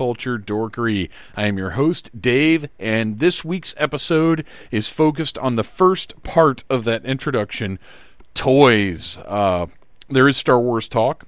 culture dorkery. I am your host, Dave, and this week's episode is focused on the first part of that introduction toys. Uh, there is Star Wars talk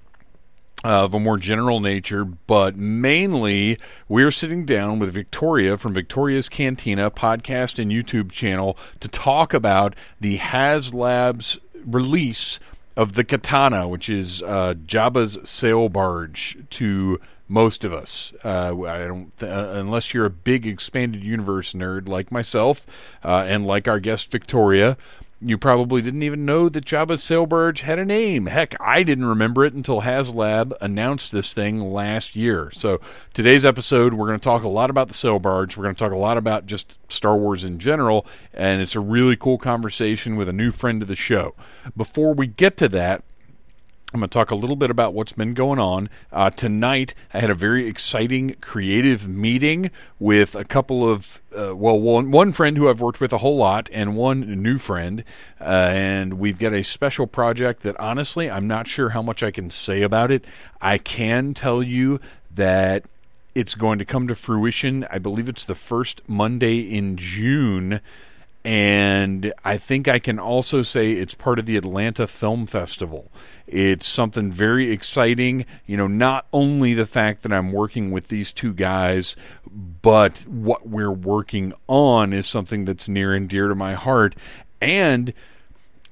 of a more general nature, but mainly we're sitting down with Victoria from Victoria's Cantina podcast and YouTube channel to talk about the HasLabs release of the Khetanna, which is uh, Jabba's sail barge to most of us. Uh, I don't, th- uh, unless you're a big expanded universe nerd like myself uh, and like our guest Victoria. You probably didn't even know that Jabba's sail barge had a name. Heck, I didn't remember it until HasLab announced this thing last year. So, today's episode, we're going to talk a lot about the sail barge. We're going to talk a lot about just Star Wars in general, and it's a really cool conversation with a new friend of the show. Before we get to that, I'm going to talk a little bit about what's been going on. Uh, tonight, I had a very exciting creative meeting with a couple of, uh, well, one, one friend who I've worked with a whole lot and one new friend. Uh, and we've got a special project that honestly, I'm not sure how much I can say about it. I can tell you that it's going to come to fruition. I believe it's the first Monday in June and I think I can also say it's part of the Atlanta Film Festival. It's something very exciting. You know, not only the fact that I'm working with these two guys, but what we're working on is something that's near and dear to my heart. And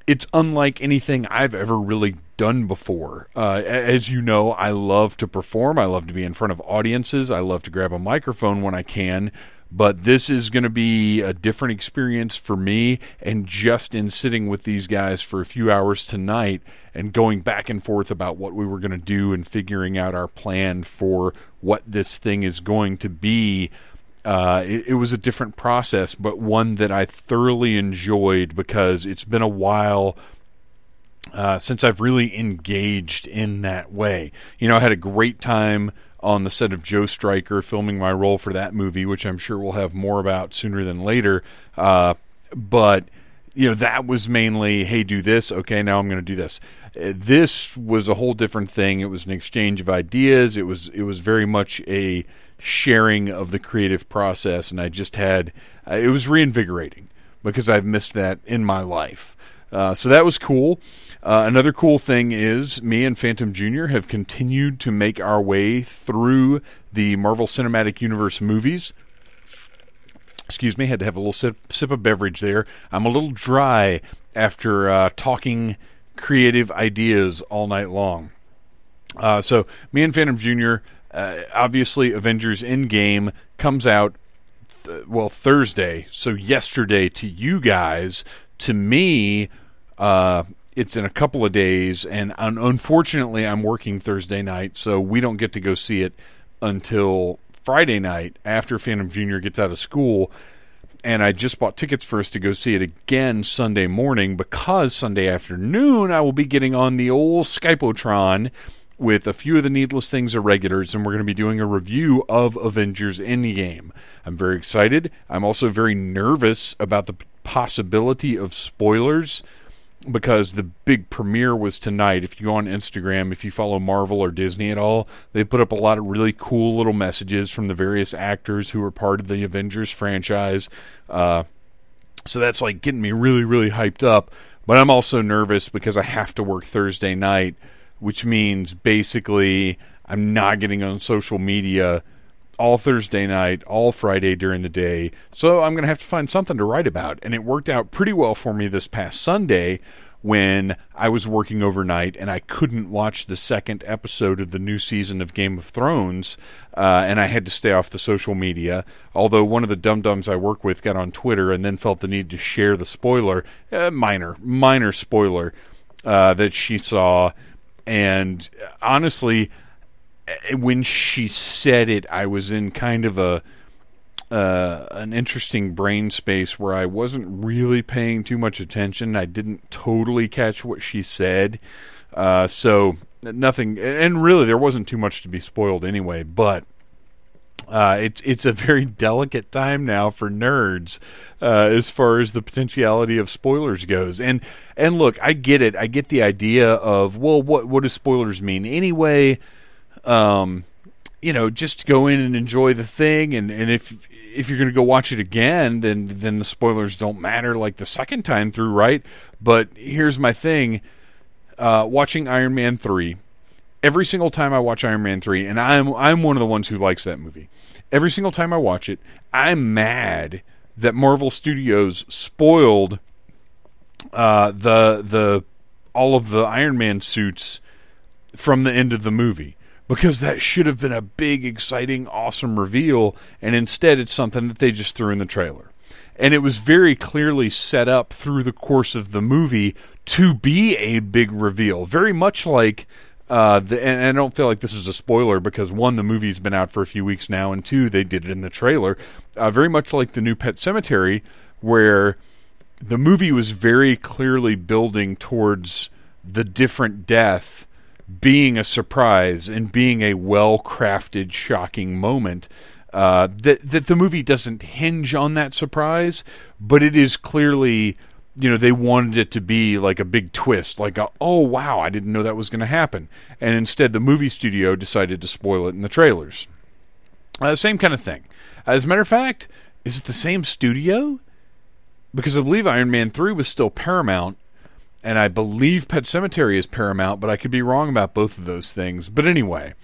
it's unlike anything I've ever really done before. Uh, as you know, I love to perform, I love to be in front of audiences, I love to grab a microphone when I can but this is going to be a different experience for me. And just in sitting with these guys for a few hours tonight and going back and forth about what we were going to do and figuring out our plan for what this thing is going to be. Uh, it, it was a different process, but one that I thoroughly enjoyed because it's been a while uh, since I've really engaged in that way. You know, I had a great time on the set of Joe Striker, filming my role for that movie, which I'm sure we'll have more about sooner than later. Uh, but you know, that was mainly, hey, do this. Okay, now I'm going to do this. Uh, this was a whole different thing. It was an exchange of ideas. It was it was very much a sharing of the creative process, and I just had uh, it was reinvigorating because I've missed that in my life. Uh, so that was cool. Uh, another cool thing is me and Phantom Jr. have continued to make our way through the Marvel Cinematic Universe movies. Excuse me, had to have a little sip, sip of beverage there. I'm a little dry after uh, talking creative ideas all night long. Uh, so, me and Phantom Jr., uh, obviously, Avengers Endgame comes out, th- well, Thursday. So, yesterday to you guys, to me, uh, it's in a couple of days, and unfortunately, I'm working Thursday night, so we don't get to go see it until Friday night after Phantom Junior gets out of school. And I just bought tickets for us to go see it again Sunday morning because Sunday afternoon I will be getting on the old Skypotron with a few of the Needless Things irregulars, and we're going to be doing a review of Avengers Endgame. I'm very excited. I'm also very nervous about the possibility of spoilers because the big premiere was tonight. If you go on Instagram, if you follow Marvel or Disney at all, they put up a lot of really cool little messages from the various actors who are part of the Avengers franchise. Uh, so that's like getting me really, really hyped up. But I'm also nervous because I have to work Thursday night, which means basically I'm not getting on social media all Thursday night, all Friday during the day. So I'm going to have to find something to write about. And it worked out pretty well for me this past Sunday when I was working overnight and I couldn't watch the second episode of the new season of Game of Thrones, uh, and I had to stay off the social media. Although one of the dum dums I work with got on Twitter and then felt the need to share the spoiler, uh, minor, minor spoiler uh, that she saw, and honestly, when she said it, I was in kind of a uh, an interesting brain space where I wasn't really paying too much attention. I didn't totally catch what she said. Uh, so nothing, and really there wasn't too much to be spoiled anyway. But uh, it's it's a very delicate time now for nerds uh, as far as the potentiality of spoilers goes. And and look, I get it. I get the idea of well, what what does spoilers mean anyway? Um, you know, just go in and enjoy the thing. And, and if if you're going to go watch it again, then then the spoilers don't matter like the second time through, right? But here's my thing: uh, watching Iron Man three every single time I watch Iron Man 3 and I'm I'm one of the ones who likes that movie. Every single time I watch it, I'm mad that Marvel Studios spoiled uh, the the all of the Iron Man suits from the end of the movie because that should have been a big exciting awesome reveal and instead it's something that they just threw in the trailer. And it was very clearly set up through the course of the movie to be a big reveal, very much like uh, the, and I don't feel like this is a spoiler because one, the movie's been out for a few weeks now, and two, they did it in the trailer. Uh, very much like the new Pet Sematary, where the movie was very clearly building towards the different death being a surprise and being a well crafted, shocking moment. Uh, that that the movie doesn't hinge on that surprise, but it is clearly you know they wanted it to be like a big twist like a, oh wow i didn't know that was going to happen. And instead the movie studio decided to spoil it in the trailers. Uh, same kind of thing. As a matter of fact is it the same studio? Because i believe iron man 3 was still paramount and I believe Pet Sematary is Paramount, but I could be wrong about both of those things. But anyway,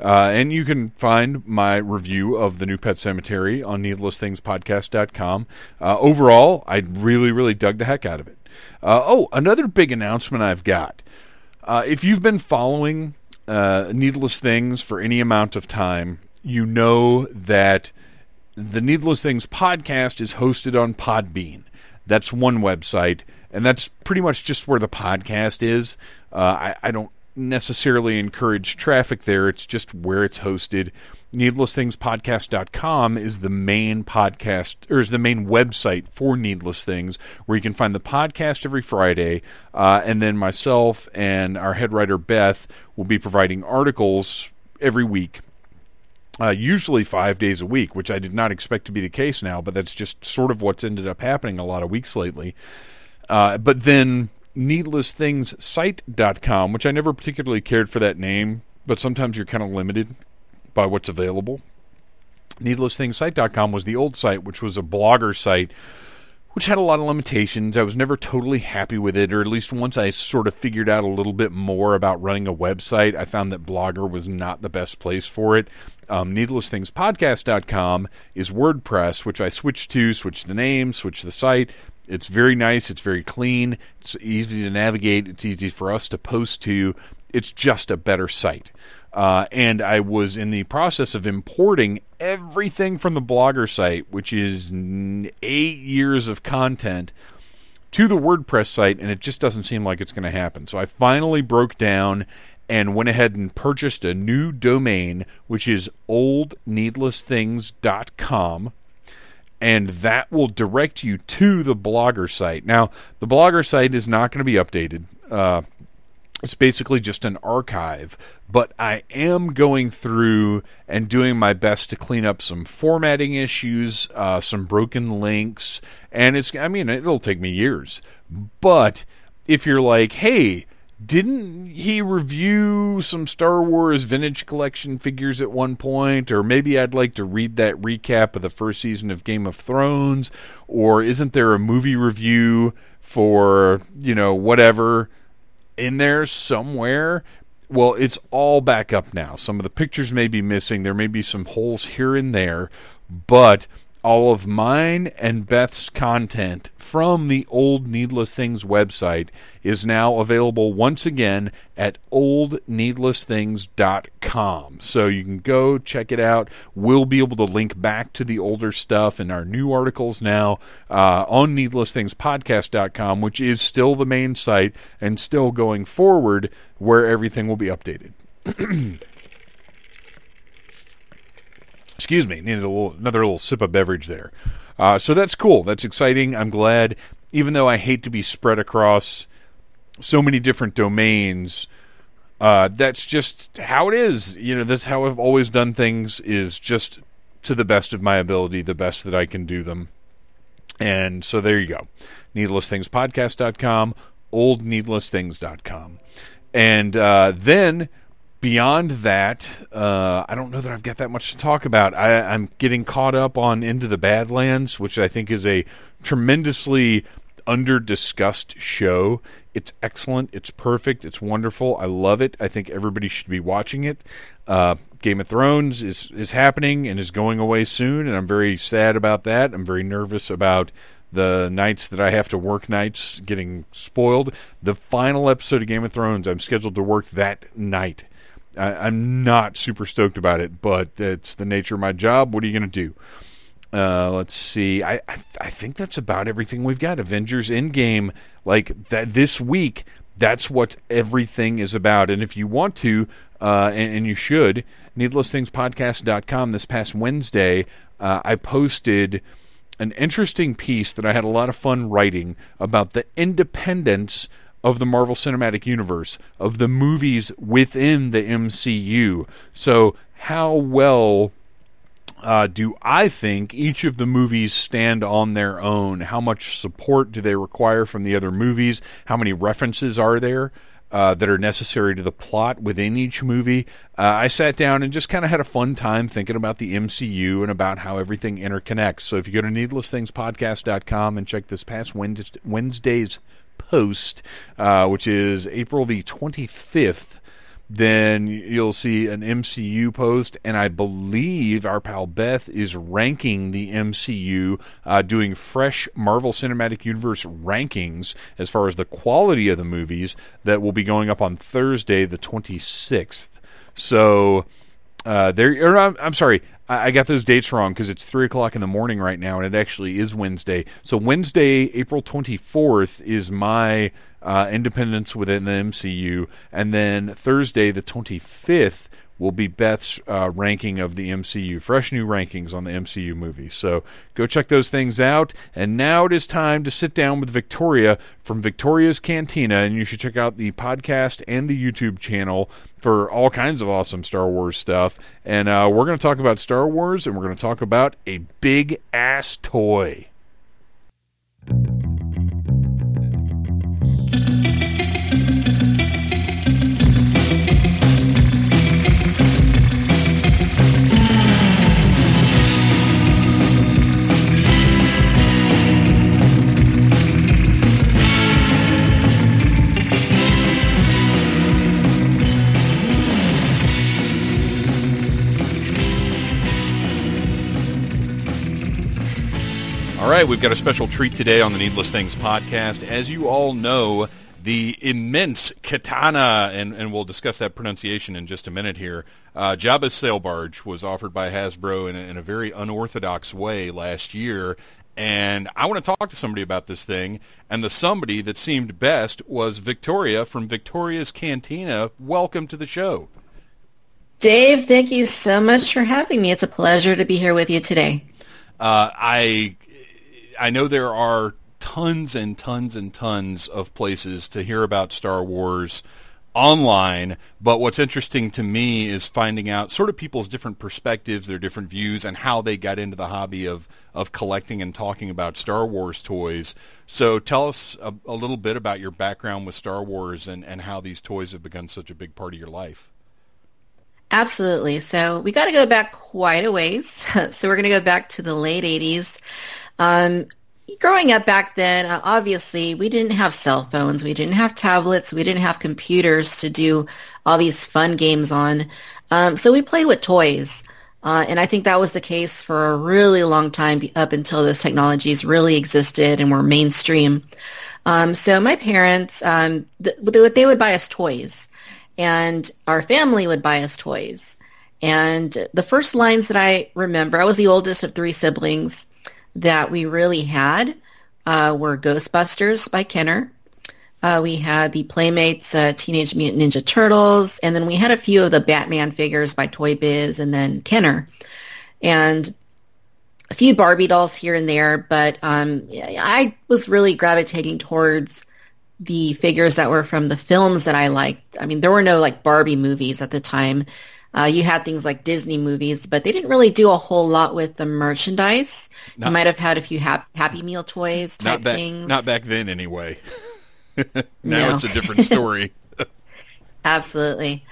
uh, and you can find my review of the new Pet Sematary on needlessthingspodcast.com. Uh, overall, I really, really dug the heck out of it. Uh, oh, another big announcement I've got. Uh, if you've been following uh, Needless Things for any amount of time, you know that the Needless Things podcast is hosted on Podbean. That's one website and that's pretty much just where the podcast is. Uh, I, I, don't necessarily encourage traffic there. It's just where it's hosted. NeedlessThingsPodcast.com is the main podcast, or is the main website for Needless Things, where you can find the podcast every Friday. Uh, and then myself and our head writer Beth will be providing articles every week uh, usually five days a week, which I did not expect to be the case now, but that's just sort of what's ended up happening a lot of weeks lately. Uh, but then needlessthingssite.com, which I never particularly cared for that name, but sometimes you're kind of limited by what's available. Needlessthingssite.com was the old site, which was a blogger site, which had a lot of limitations. I was never totally happy with it, or at least once I sort of figured out a little bit more about running a website, I found that Blogger was not the best place for it. Um, needlessthingspodcast.com is WordPress, which I switched to, switched the name, switched the site, it's very nice. It's very clean. It's easy to navigate. It's easy for us to post to. It's just a better site. Uh, and I was in the process of importing everything from the blogger site, which is eight years of content, to the WordPress site, and it just doesn't seem like it's going to happen. So I finally broke down and went ahead and purchased a new domain, which is oldneedlessthings.com and that will direct you to the blogger site. Now, the blogger site is not going to be updated. Uh, it's basically just an archive, but I am going through and doing my best to clean up some formatting issues, uh, some broken links, and it's, I mean, it'll take me years. But if you're like, hey, didn't he review some Star Wars vintage collection figures at one point? Or maybe I'd like to read that recap of the first season of Game of Thrones. Or isn't there a movie review for, you know, whatever in there somewhere? Well, it's all back up now. Some of the pictures may be missing. There may be some holes here and there. But all of mine and Beth's content from the old Needless Things website is now available once again at oldneedlessthings.com. So you can go check it out. We'll be able to link back to the older stuff and our new articles now uh, on needlessthingspodcast.com, which is still the main site and still going forward where everything will be updated. Excuse me, needed a little, another little sip of beverage there. Uh, so that's cool. That's exciting. I'm glad, even though I hate to be spread across so many different domains. Uh, that's just how it is. You know, that's how I've always done things. Is just to the best of my ability, the best that I can do them. And so there you go. Needlessthingspodcast.com, oldneedlessthings.com. And uh, then beyond that, uh, I don't know that I've got that much to talk about. I, I'm getting caught up on Into the Badlands, which I think is a tremendously under discussed show. It's excellent. It's perfect. It's wonderful. I love it. I think everybody should be watching it. Uh, Game of Thrones is is happening and is going away soon, and I'm very sad about that. I'm very nervous about the nights that I have to work nights getting spoiled. The final episode of Game of Thrones, I'm scheduled to work that night. I, am not super stoked about it, but it's the nature of my job. What are you going to do? Uh, let's see. I, I, I think that's about everything we've got. Avengers Endgame, like that this week. That's what everything is about. And if you want to, uh, and, and, you should, needlessthingspodcast.com. This past Wednesday, uh, I posted an interesting piece that I had a lot of fun writing about the independence of the Marvel Cinematic Universe, of the movies within the MCU. So, how well uh, do I think each of the movies stand on their own? How much support do they require from the other movies? How many references are there? Uh, that are necessary to the plot within each movie. Uh, I sat down and just kind of had a fun time thinking about the MCU and about how everything interconnects. So if you go to needlessthingspodcast.com and check this past Wednesday's post, uh, which is April the 25th, then you'll see an MCU post, and I believe our pal Beth is ranking the MCU, uh, doing fresh Marvel Cinematic Universe rankings as far as the quality of the movies that will be going up on Thursday, the 26th. So uh, there, I'm, I'm, sorry, I, I, got those dates wrong because it's three o'clock in the morning right now, and it actually is Wednesday. So Wednesday, April 24th, is my uh, Independence within the MCU, and then Thursday, the 25th, will be Beth's uh, ranking of the MCU, fresh new rankings on the MCU movies. So go check those things out. And now it is time to sit down with Victoria from Victoria's Cantina, and you should check out the podcast and the YouTube channel for all kinds of awesome Star Wars stuff. And uh, we're going to talk about Star Wars, and we're going to talk about a big ass toy. Right, we've got a special treat today on the Needless Things podcast. As you all know, the immense Khetanna, and, and we'll discuss that pronunciation in just a minute here. Uh, Jabba's sail barge was offered by Hasbro in a, in a very unorthodox way last year, and I want to talk to somebody about this thing. And the somebody that seemed best was Victoria from Victoria's Cantina. Welcome to the show. Dave, thank you so much for having me. It's a pleasure to be here with you today. Uh, I I know there are tons and tons and tons of places to hear about Star Wars online, but what's interesting to me is finding out sort of people's different perspectives, their different views, and how they got into the hobby of, of collecting and talking about Star Wars toys. So tell us a, a little bit about your background with Star Wars and, and how these toys have become such a big part of your life. Absolutely. So we got to go back quite a ways. so we're going to go back to the late 80s. Um, growing up back then, uh, obviously, we didn't have cell phones. We didn't have tablets. We didn't have computers to do all these fun games on. Um, so we played with toys. Uh, and I think that was the case for a really long time up until those technologies really existed and were mainstream. Um, so my parents, um, th- they would buy us toys, and our family would buy us toys. And the first lines that I remember, I was the oldest of three siblings that we really had uh, were Ghostbusters by Kenner. Uh, we had the Playmates uh, Teenage Mutant Ninja Turtles, and then we had a few of the Batman figures by Toy Biz and then Kenner. and a few Barbie dolls here and there, but um, I was really gravitating towards the figures that were from the films that I liked. I mean, there were no like Barbie movies at the time. Uh, you had things like Disney movies, but they didn't really do a whole lot with the merchandise. Not, you might have had a few ha- Happy Meal toys type not back, things. Not back then, anyway. now no. it's a different story. Absolutely.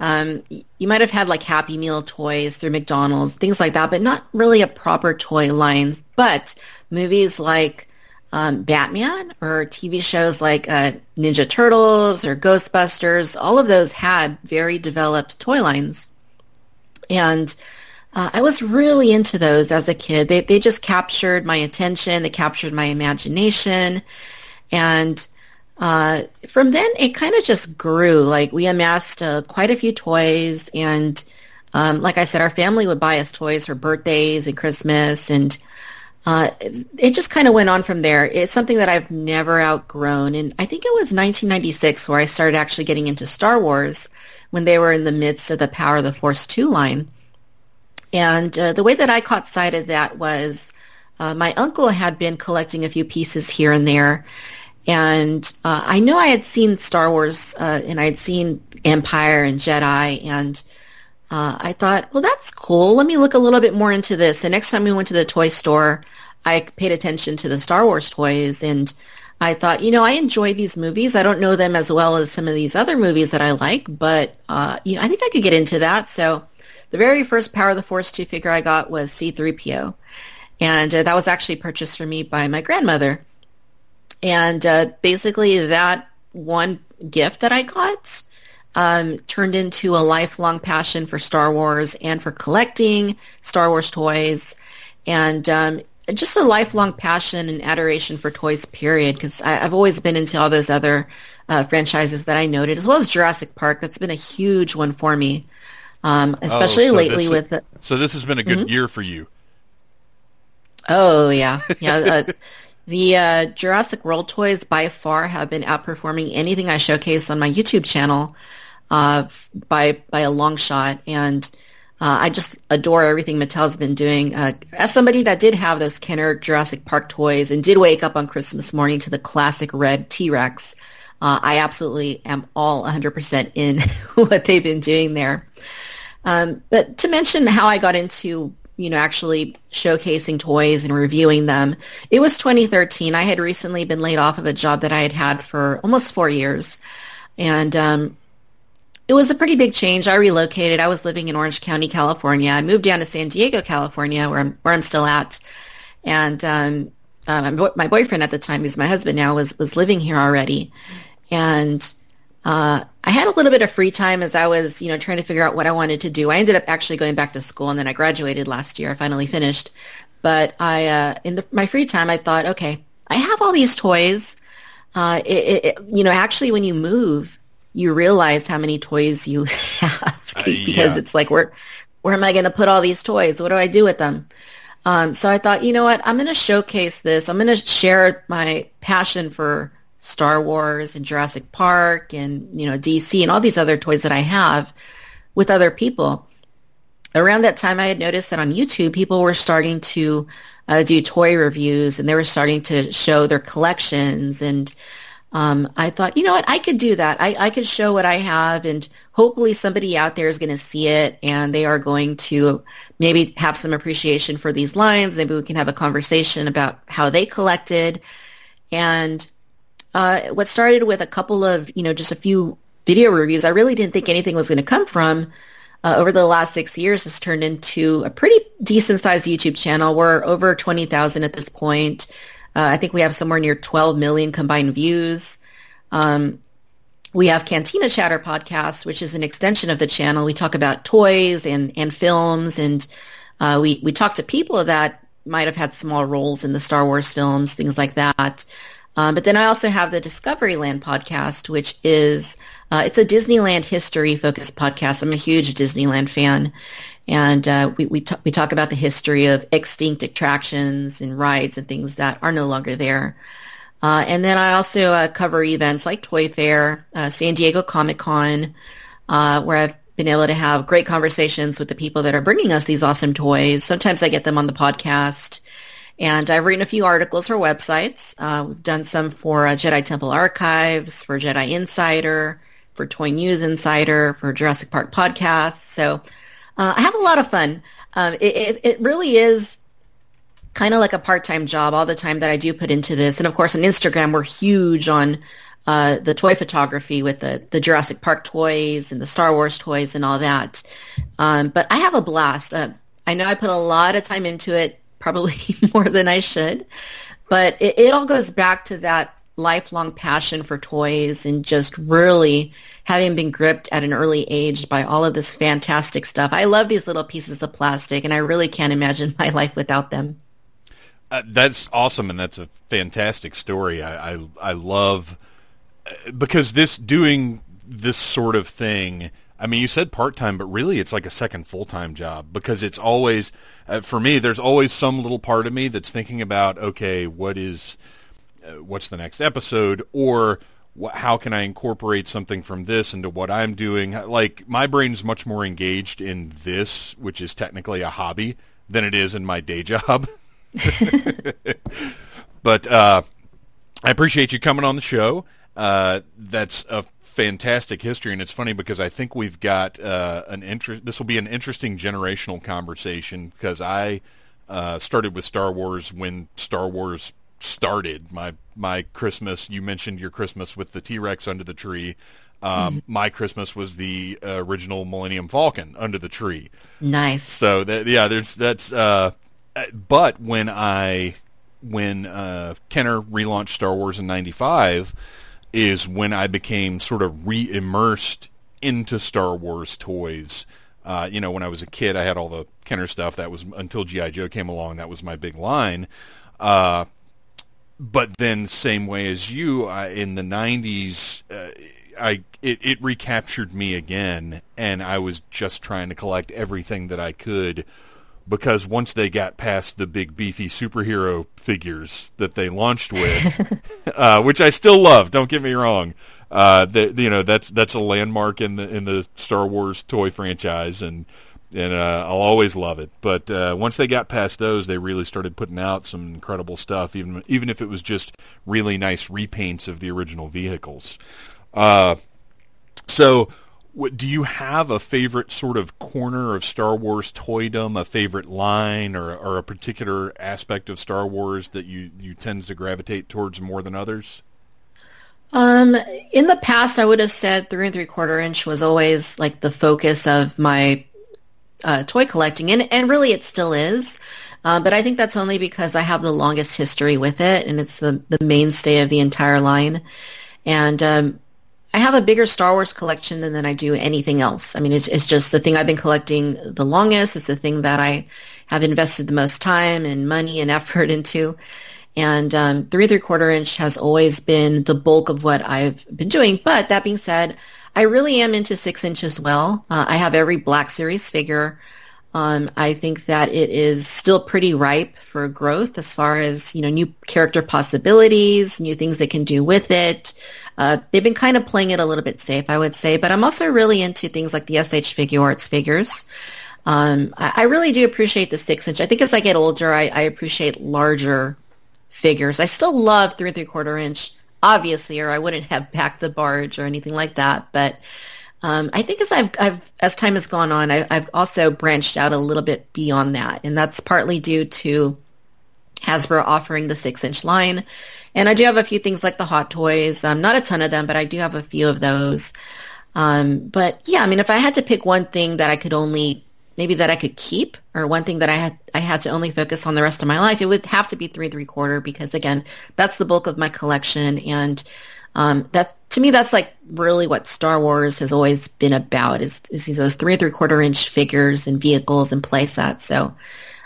Um, you might have had like Happy Meal toys through McDonald's, things like that, but not really a proper toy lines. But movies like um, Batman or TV shows like uh, Ninja Turtles or Ghostbusters, all of those had very developed toy lines. And uh, I was really into those as a kid. They, they just captured my attention. They captured my imagination. And uh, from then, it kind of just grew. Like we amassed uh, quite a few toys. And um, like I said, our family would buy us toys for birthdays and Christmas. And uh, it just kind of went on from there. It's something that I've never outgrown. And I think it was 1996 where I started actually getting into Star Wars when they were in the midst of the Power of the Force 2 line. And uh, the way that I caught sight of that was uh, my uncle had been collecting a few pieces here and there. And uh, I know I had seen Star Wars uh, and I had seen Empire and Jedi and uh, I thought, well, that's cool. Let me look a little bit more into this. And next time we went to the toy store, I paid attention to the Star Wars toys and I thought, you know, I enjoy these movies. I don't know them as well as some of these other movies that I like, but uh, you know, I think I could get into that. So the very first Power of the Force 2 figure I got was C-3PO. And uh, that was actually purchased for me by my grandmother. And uh, basically that one gift that I got um, turned into a lifelong passion for Star Wars and for collecting Star Wars toys. And um, just a lifelong passion and adoration for toys, period, because I've always been into all those other uh, franchises that I noted, as well as Jurassic Park. That's been a huge one for me, um, especially oh, so lately this, with. The, so this has been a good mm-hmm. year for you. Oh yeah, yeah. Uh, the uh, Jurassic World toys by far have been outperforming anything I showcase on my YouTube channel uh, by by a long shot, and uh, I just adore everything Mattel's been doing. Uh, as somebody that did have those Kenner Jurassic Park toys and did wake up on Christmas morning to the classic red T-Rex, uh, I absolutely am all 100% in what they've been doing there. Um, but to mention how I got into, you know, actually showcasing toys and reviewing them, it was 2013. I had recently been laid off of a job that I had had for almost four years. And um, it was a pretty big change. I relocated. I was living in Orange County, California. I moved down to San Diego, California, where I'm where I'm still at. And um, uh, my boyfriend at the time, who's my husband now, was was living here already. And uh, I had a little bit of free time as I was, you know, trying to figure out what I wanted to do. I ended up actually going back to school, and then I graduated last year. I finally finished. But I, uh, in the, my free time, I thought, okay, I have all these toys. Uh, it, it, you know, actually, when you move, you realize how many toys you have uh, because yeah. it's like where where am I going to put all these toys? What do I do with them? Um, so I thought, you know what? I'm going to showcase this. I'm going to share my passion for Star Wars and Jurassic Park and you know DC and all these other toys that I have with other people. Around that time, I had noticed that on YouTube, people were starting to uh, do toy reviews and they were starting to show their collections and um, I thought, you know what, I could do that. I, I could show what I have and hopefully somebody out there is going to see it and they are going to maybe have some appreciation for these lines. Maybe we can have a conversation about how they collected. And uh, what started with a couple of, you know, just a few video reviews, I really didn't think anything was going to come from. Uh, over the last six years has turned into a pretty decent sized YouTube channel. We're over 20,000 at this point. Uh, I think we have somewhere near 12 million combined views. Um, we have Cantina Chatter podcast, which is an extension of the channel. We talk about toys and, and films, and uh, we we talk to people that might have had small roles in the Star Wars films, things like that. Um, but then I also have the Discovery Land podcast, which is uh, it's a Disneyland history focused podcast. I'm a huge Disneyland fan, and uh, we we, t- we talk about the history of extinct attractions and rides and things that are no longer there. Uh, and then I also uh, cover events like Toy Fair, uh, San Diego Comic Con, uh, where I've been able to have great conversations with the people that are bringing us these awesome toys. Sometimes I get them on the podcast. And I've written a few articles for websites. Uh, we've done some for Jedi Temple Archives, for Jedi Insider, for Toy News Insider, for Jurassic Park Podcast. So uh, I have a lot of fun. Um, it, it, it really is kind of like a part-time job all the time that I do put into this. And of course on Instagram, we're huge on uh, the toy photography with the, the Jurassic Park toys and the Star Wars toys and all that. Um, but I have a blast. Uh, I know I put a lot of time into it, probably more than I should, but it, it all goes back to that lifelong passion for toys and just really having been gripped at an early age by all of this fantastic stuff. I love these little pieces of plastic and I really can't imagine my life without them. Uh, that's awesome and that's a fantastic story. I, I, I love uh, because this doing this sort of thing I mean, you said part time, but really it's like a second full time job because it's always, uh, for me, there's always some little part of me that's thinking about, okay, what is, what's the next episode, or wh- how can I incorporate something from this into what I'm doing? Like my brain's much more engaged in this, which is technically a hobby, than it is in my day job. but uh, I appreciate you coming on the show. Uh, that's a fantastic history, and it's funny because I think we've got uh, an interest. This will be an interesting generational conversation because I uh, started with Star Wars when Star Wars started. My my Christmas. You mentioned your Christmas with the T Rex under the tree. Um, mm-hmm. My Christmas was the uh, original Millennium Falcon under the tree. Nice. So that yeah, there's that's. Uh, but when I when uh, Kenner relaunched Star Wars in '95, is when I became sort of re-immersed into Star Wars toys. Uh, you know, when I was a kid, I had all the Kenner stuff. That was until GI Joe came along. That was my big line. Uh, but then same way as you I, in the 90s uh, I it, it recaptured me again and I was just trying to collect everything that I could because once they got past the big beefy superhero figures that they launched with uh, which I still love don't get me wrong uh, the, you know that's that's a landmark in the in the Star Wars toy franchise and and uh, I'll always love it. But uh, once they got past those, they really started putting out some incredible stuff, even even if it was just really nice repaints of the original vehicles. Uh, so, what, do you have a favorite sort of corner of Star Wars toydom, a favorite line, or, or a particular aspect of Star Wars that you you tend to gravitate towards more than others? Um, in the past, I would have said three and three quarter inch was always like the focus of my uh, toy collecting, and and really it still is. Uh, but I think that's only because I have the longest history with it, and it's the the mainstay of the entire line. And um, I have a bigger Star Wars collection than, than I do anything else. I mean, it's it's just the thing I've been collecting the longest. It's the thing that I have invested the most time and money and effort into. And um, three three quarter inch has always been the bulk of what I've been doing. But that being said, I really am into six inch as well. Uh, I have every Black Series figure. Um, I think that it is still pretty ripe for growth as far as you know new character possibilities, new things they can do with it. Uh, they've been kind of playing it a little bit safe, I would say, but I'm also really into things like the SH Figuarts figures. Um, I, I, really do appreciate the six inch. I think as I get older, I, I appreciate larger figures. I still love three and three quarter inch obviously, or I wouldn't have packed the barge or anything like that. But um, I think as I've, I've, as time has gone on, I, I've also branched out a little bit beyond that, and that's partly due to Hasbro offering the six-inch line. And I do have a few things like the Hot Toys, um, not a ton of them, but I do have a few of those. Um, but yeah, I mean, if I had to pick one thing that I could only maybe that I could keep or one thing that I had I had to only focus on the rest of my life, it would have to be three three quarter because again, that's the bulk of my collection and um, that to me that's like really what Star Wars has always been about is, is those three and three quarter inch figures and vehicles and play sets. So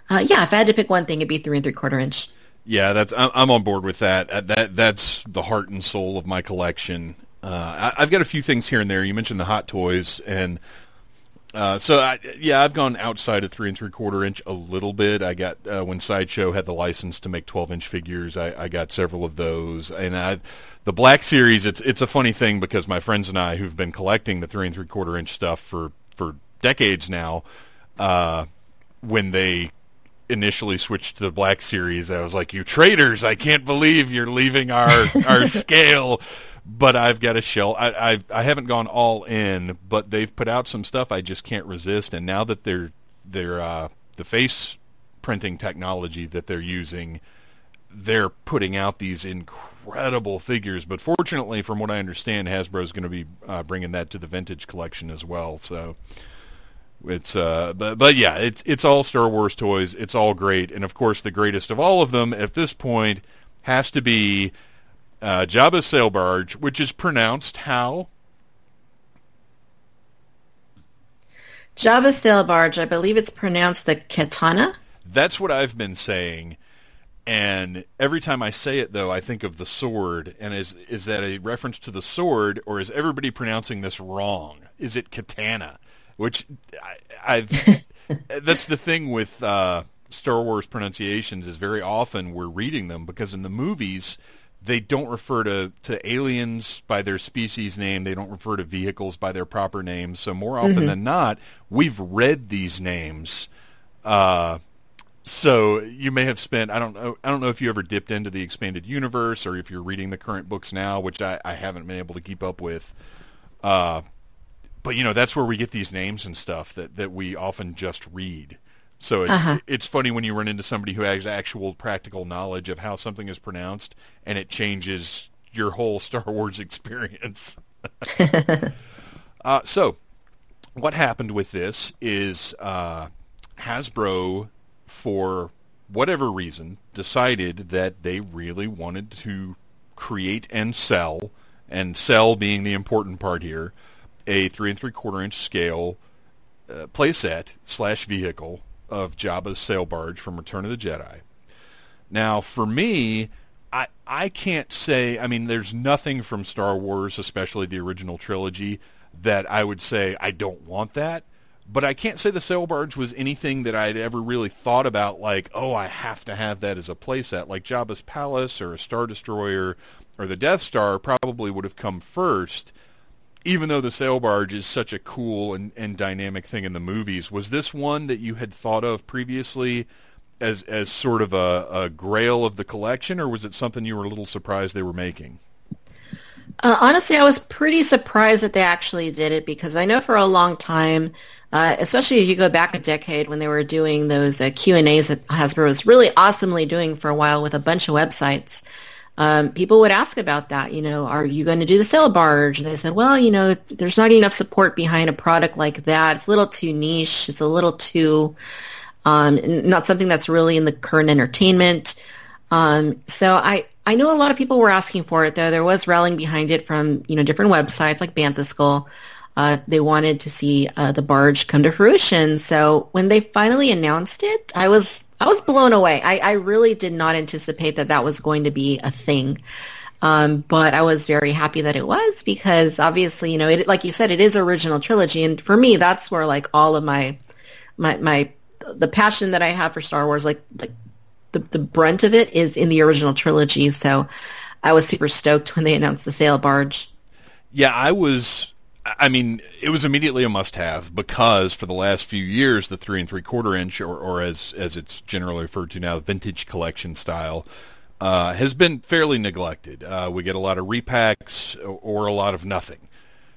uh, yeah, if I had to pick one thing, it'd be three and three quarter inch. Yeah, that's I'm on board with that. Uh, that that's the heart and soul of my collection. Uh, I, have got a few things here and there. You mentioned the hot toys, and uh, so I, yeah, I've gone outside of three and three quarter inch a little bit. I got uh, when Sideshow had the license to make twelve inch figures, I, I got several of those, and I, the Black Series. It's it's a funny thing because my friends and I, who've been collecting the three and three quarter inch stuff for for decades now. Uh, when they initially switched to the Black Series, I was like, "You traitors! I can't believe you're leaving our our scale." But I've got a shell. I I've, I haven't gone all in, but they've put out some stuff I just can't resist. And now that they're they're uh, the face printing technology that they're using, they're putting out these incredible figures. But fortunately, from what I understand, Hasbro is going to be uh, bringing that to the vintage collection as well. So it's uh, but but yeah, it's it's all Star Wars toys. It's all great, and of course, the greatest of all of them at this point has to be uh, Jabba's sail barge, which is pronounced how? Jabba's sail barge. I believe it's pronounced the Khetanna. That's what I've been saying. And every time I say it, though, I think of the sword. And is is that a reference to the sword, or is everybody pronouncing this wrong? Is it katana? Which I, have that's the thing with uh, Star Wars pronunciations is very often we're reading them because in the movies they don't refer to, to aliens by their species name. They don't refer to vehicles by their proper names. So more often mm-hmm. than not, we've read these names. Uh, so you may have spent I don't know I don't know if you ever dipped into the expanded universe or if you're reading the current books now, which I, I haven't been able to keep up with. Uh, but you know that's where we get these names and stuff that, that we often just read. So it's uh-huh. it's funny when you run into somebody who has actual practical knowledge of how something is pronounced, and it changes your whole Star Wars experience. uh, so, what happened with this is uh, Hasbro for whatever reason, decided that they really wanted to create and sell, and sell being the important part here, a three and three quarter inch scale uh, playset slash vehicle of Jabba's sail barge from Return of the Jedi. Now, for me, I I can't say. I mean, there's nothing from Star Wars, especially the original trilogy, that I would say I don't want that but I can't say the sail barge was anything that I'd ever really thought about like, oh, I have to have that as a playset. Like Jabba's Palace or a Star Destroyer or the Death Star probably would have come first, even though the sail barge is such a cool and, and dynamic thing in the movies. Was this one that you had thought of previously as as sort of a, a grail of the collection, or was it something you were a little surprised they were making? Uh, honestly, I was pretty surprised that they actually did it because I know for a long time uh, especially if you go back a decade when they were doing those uh, Q&As that Hasbro was really awesomely doing for a while with a bunch of websites. Um, people would ask about that, you know, are you going to do the sail barge? And they said, well, you know, there's not enough support behind a product like that. It's a little too niche. It's a little too, um, not something that's really in the current entertainment. Um, so I, I know a lot of people were asking for it though. There was rallying behind it from, you know, different websites like Bantha uh, they wanted to see uh, the barge come to fruition. So when they finally announced it, I was I was blown away. I, I really did not anticipate that that was going to be a thing. Um, but I was very happy that it was because obviously, you know, it, like you said, it is original trilogy, and for me, that's where like all of my my my the passion that I have for Star Wars, like like the the brunt of it is in the original trilogy. So I was super stoked when they announced the sail barge. Yeah, I was I mean, it was immediately a must-have because for the last few years, the three and three-quarter inch, or, or as as it's generally referred to now, vintage collection style, uh, has been fairly neglected. Uh, we get a lot of repacks or, or a lot of nothing.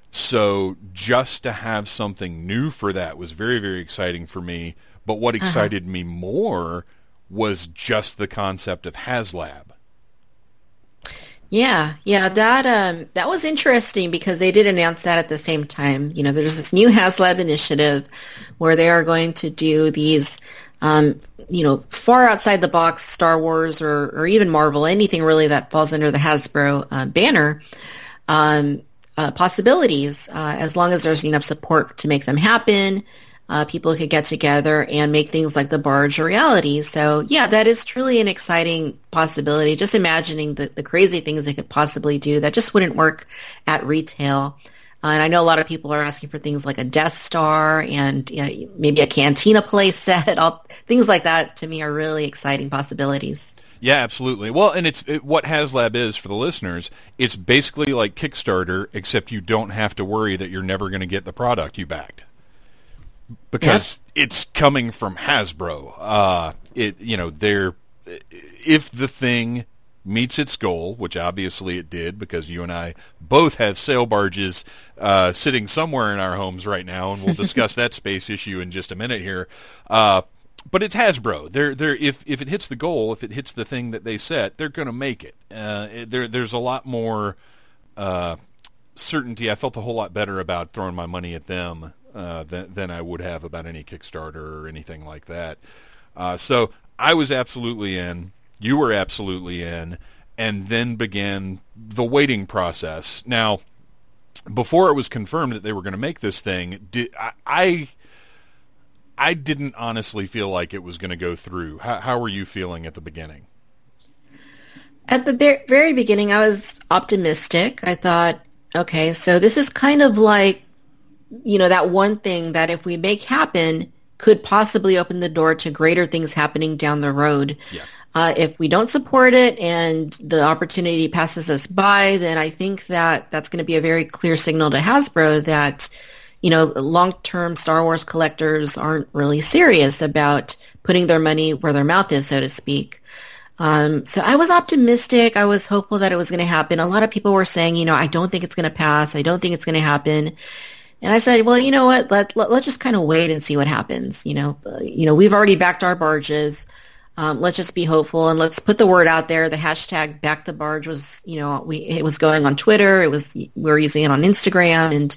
So just to have something new for that was very very exciting for me. But what uh-huh. excited uh-huh. me more was just the concept of HasLab yeah, yeah, that um, that was interesting because they did announce that at the same time. You know, there's this new HasLab initiative where they are going to do these, um, you know, far outside the box Star Wars or, or even Marvel, anything really that falls under the Hasbro uh, banner, um, uh, possibilities uh, as long as there's enough support to make them happen uh, people could get together and make things like the barge a reality. So yeah, that is truly an exciting possibility. Just imagining the, the crazy things they could possibly do that just wouldn't work at retail. Uh, and I know a lot of people are asking for things like a Death Star and you know, maybe a Cantina play set. All, things like that to me are really exciting possibilities. Yeah, absolutely. Well, and it's it, what HasLab is for the listeners. It's basically like Kickstarter, except you don't have to worry that you're never going to get the product you backed. Because yep. it's coming from Hasbro. Uh, it you know they're if the thing meets its goal, which obviously it did because you and I both have sail barges uh, sitting somewhere in our homes right now, and we'll discuss that space issue in just a minute here. Uh, but it's Hasbro. They're, they're, if, if it hits the goal, if it hits the thing that they set, they're going to make it. Uh, there, there's a lot more uh, certainty. I felt a whole lot better about throwing my money at them uh, than, than I would have about any Kickstarter or anything like that. Uh, so I was absolutely in. You were absolutely in. And then began the waiting process. Now, before it was confirmed that they were going to make this thing, did, I, I I didn't honestly feel like it was going to go through. How, how were you feeling at the beginning? At the very beginning, I was optimistic. I thought, okay, so this is kind of like, you know, that one thing that if we make happen could possibly open the door to greater things happening down the road. Yeah. Uh, if we don't support it and the opportunity passes us by, then I think that that's going to be a very clear signal to Hasbro that, you know, long-term Star Wars collectors aren't really serious about putting their money where their mouth is, so to speak. Um, so I was optimistic. I was hopeful that it was going to happen. A lot of people were saying, you know, I don't think it's going to pass. I don't think it's going to happen. And I said, well, you know what? Let, let us just kind of wait and see what happens. You know, uh, you know, we've already backed our barges. Um, let's just be hopeful and let's put the word out there. The hashtag back the barge was, you know, we it was going on Twitter. It was we were using it on Instagram, and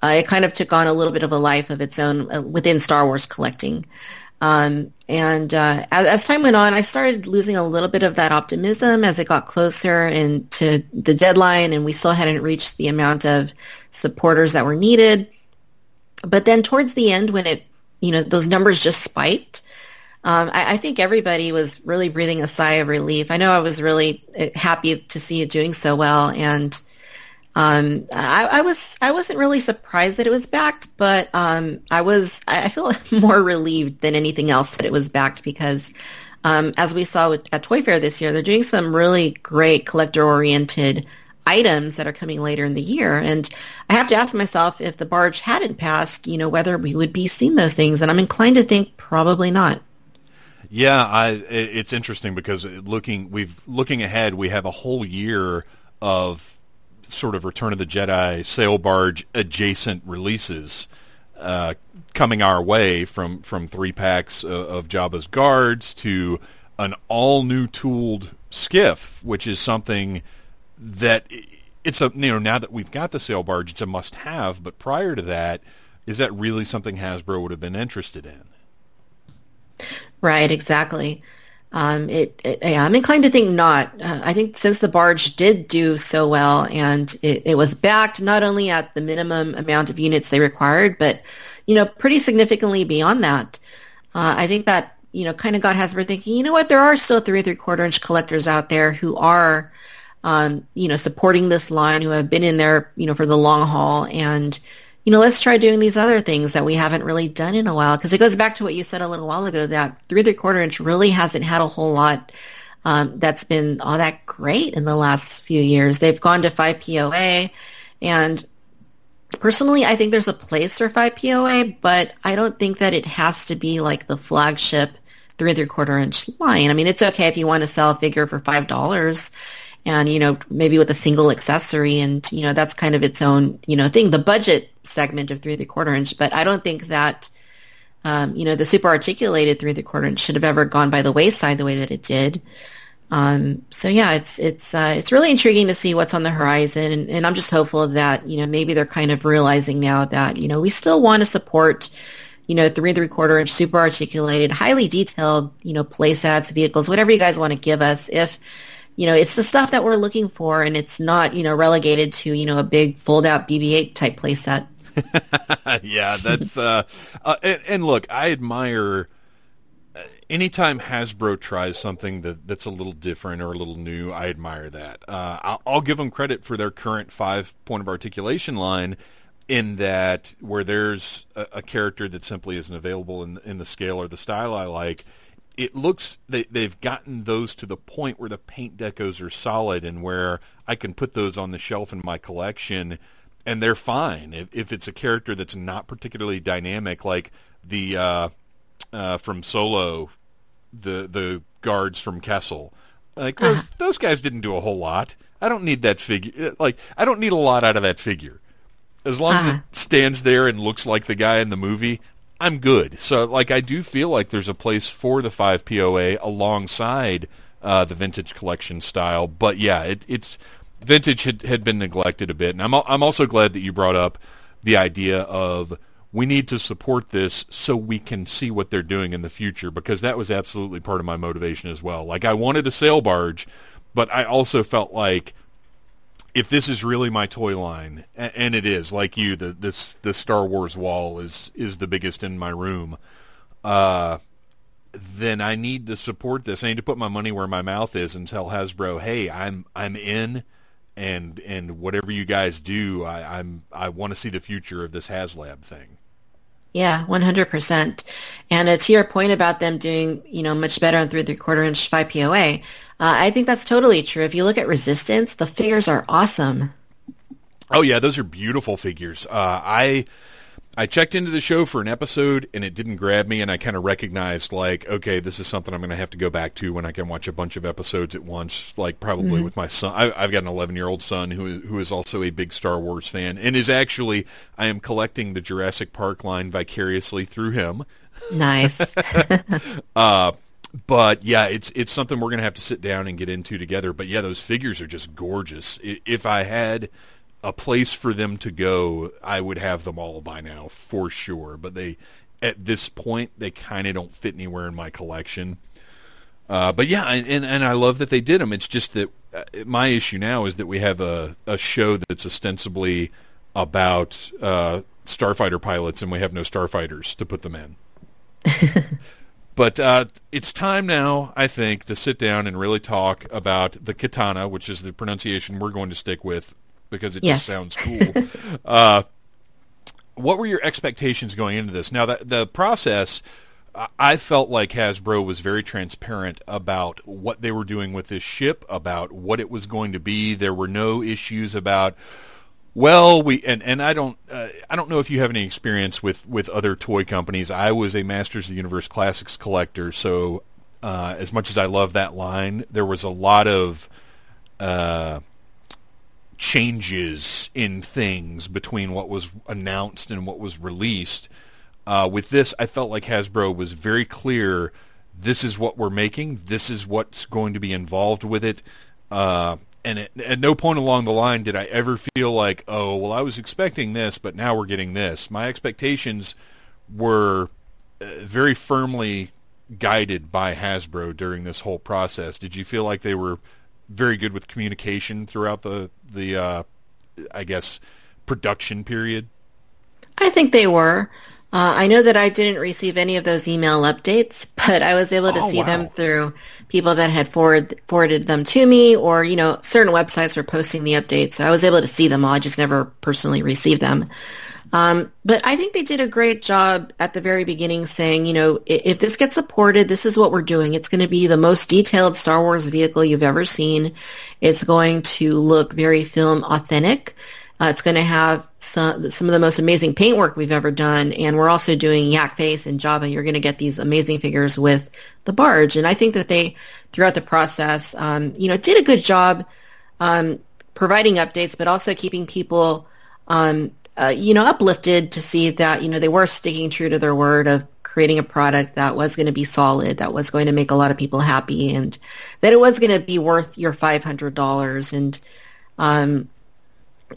uh, it kind of took on a little bit of a life of its own uh, within Star Wars collecting. Um, and uh, as, as, time went on, I started losing a little bit of that optimism as it got closer and to the deadline, and we still hadn't reached the amount of supporters that were needed. But then towards the end, when it, you know, those numbers just spiked, um, I, I, think everybody was really breathing a sigh of relief. I know I was really uh, happy to see it doing so well, and um, I, I, was I wasn't really surprised that it was backed, but um, I was I feel more relieved than anything else that it was backed because, um, as we saw with, at Toy Fair this year, they're doing some really great collector-oriented items that are coming later in the year. And I have to ask myself if the barge hadn't passed, you know, whether we would be seeing those things. And I'm inclined to think probably not. Yeah, I, it's interesting because looking we've looking ahead, we have a whole year of sort of Return of the Jedi sail barge adjacent releases uh, coming our way from from three packs of, of Jabba's guards to an all new tooled skiff, which is something that it's a you know now that we've got the sail barge, it's a must have. But prior to that, is that really something Hasbro would have been interested in? Right, exactly. Um, it, it, I'm inclined to think not. Uh, I think since the barge did do so well and it, it, was backed not only at the minimum amount of units they required, but you know, pretty significantly beyond that. Uh, I think that you know kind of got Hasbro thinking, you know what, there are still three and three quarter inch collectors out there who are um, you know supporting this line, who have been in there you know for the long haul and you know, let's try doing these other things that we haven't really done in a while. Because it goes back to what you said a little while ago that three three quarter inch really hasn't had a whole lot um, that's been all that great in the last few years. They've gone to five POA, and personally, I think there's a place for five POA, but I don't think that it has to be like the flagship three three quarter inch line. I mean, it's okay if you want to sell a figure for five dollars and you know maybe with a single accessory and you know that's kind of its own you know thing. The budget segment of three and three quarter inch but i don't think that um, you know the super articulated three and three quarter inch should have ever gone by the wayside the way that it did. Um, so yeah it's it's uh, it's really intriguing to see what's on the horizon. And, and i'm just hopeful that you know maybe they're kind of realizing now that you know we still want to support you know, three and three quarter inch, super articulated, highly detailed, you know, play sets, vehicles, whatever you guys want to give us. If you know, it's the stuff that we're looking for, and it's not, you know, relegated to, you know, a big fold-out BB-8 type playset. yeah, that's uh, uh and, and, look, I admire uh, anytime Hasbro tries something that that's a little different or a little new. I admire that. Uh, I'll, I'll give them credit for their current five point of articulation line. In that, where there's a, a character that simply isn't available in in the scale or the style I like, it looks they they've gotten those to the point where the paint decos are solid and where I can put those on the shelf in my collection and they're fine if, if it's a character that's not particularly dynamic, like the uh, uh, from Solo, the the guards from Kessel. Like those uh-huh. those guys didn't do a whole lot. I don't need that figure. Like I don't need a lot out of that figure. As long uh-huh. as it stands there and looks like the guy in the movie, I'm good. So like I do feel like there's a place for the five POA alongside uh, the vintage collection style. But yeah, it, it's vintage had, had been neglected a bit, and I'm I'm also glad that you brought up the idea of we need to support this so we can see what they're doing in the future because that was absolutely part of my motivation as well. Like I wanted a sail barge, but I also felt like if this is really my toy line, and it is, like you, the this the Star Wars wall is is the biggest in my room. Uh, then I need to support this. I need to put my money where my mouth is and tell Hasbro, "Hey, I'm I'm in, and and whatever you guys do, I, I'm I want to see the future of this HasLab thing." Yeah, 100%. And to your point about them doing, you know, much better on through the quarter inch 5 POA, uh, I think that's totally true. If you look at Resistance, the figures are awesome. Oh yeah, those are beautiful figures. Uh, I I checked into the show for an episode and it didn't grab me, and I kind of recognized like, okay, this is something I'm going to have to go back to when I can watch a bunch of episodes at once. Like probably mm-hmm. with my son. I, have got an 11 year old son who is, who is also a big Star Wars fan and is actually I am collecting the Jurassic Park line vicariously through him. Nice. uh, but yeah, it's it's something we're going to have to sit down and get into together. But yeah, those figures are just gorgeous. If I had a place for them to go, I would have them all by now for sure. But they, at this point, they kind of don't fit anywhere in my collection. Uh, but yeah, and and I love that they did them. It's just that uh, my issue now is that we have a a show that's ostensibly about uh, starfighter pilots, and we have no starfighters to put them in. but uh, it's time now, I think, to sit down and really talk about the Khetanna, which is the pronunciation we're going to stick with because it yes. just sounds cool. uh, what were your expectations going into this? Now, the, the process, I felt like Hasbro was very transparent about what they were doing with this ship, about what it was going to be. There were no issues about, well, we and, and I don't uh, I don't know if you have any experience with, with other toy companies. I was a Masters of the Universe Classics collector, so uh, as much as I love that line, there was a lot of uh, changes in things between what was announced and what was released. Uh, with this, I felt like Hasbro was very clear. This is what we're making. This is what's going to be involved with it. Uh, and it, at no point along the line did I ever feel like, oh, well, I was expecting this, but now we're getting this. My expectations were uh, very firmly guided by Hasbro during this whole process. Did you feel like they were very good with communication throughout the the uh, I guess production period? I think they were. Uh, I know that I didn't receive any of those email updates, but I was able to oh, see wow. them through people that had forward, forwarded them to me, or you know, certain websites were posting the updates. So I was able to see them all. I just never personally received them. Um, but I think they did a great job at the very beginning saying, you know, if, if this gets supported, this is what we're doing. It's going to be the most detailed Star Wars vehicle you've ever seen. It's going to look very film authentic. Uh, it's going to have some some of the most amazing paintwork we've ever done, and we're also doing Yak Face and Jabba. You're going to get these amazing figures with the barge, and I think that they, throughout the process, um, you know, did a good job um, providing updates, but also keeping people um, uh, you know, uplifted to see that, you know, they were sticking true to their word of creating a product that was going to be solid, that was going to make a lot of people happy, and that it was going to be worth your $500. And um,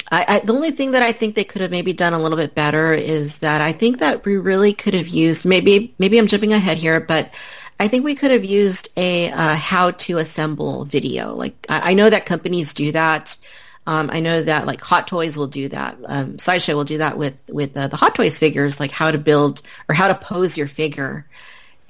I, I, the only thing that I think they could have maybe done a little bit better is that I think that we really could have used, maybe, maybe I'm jumping ahead here, but I think we could have used a uh, how to assemble video. Like I, I know that companies do that. Um, I know that like Hot Toys will do that. Um, Sideshow will do that with with uh, the Hot Toys figures, like how to build or how to pose your figure.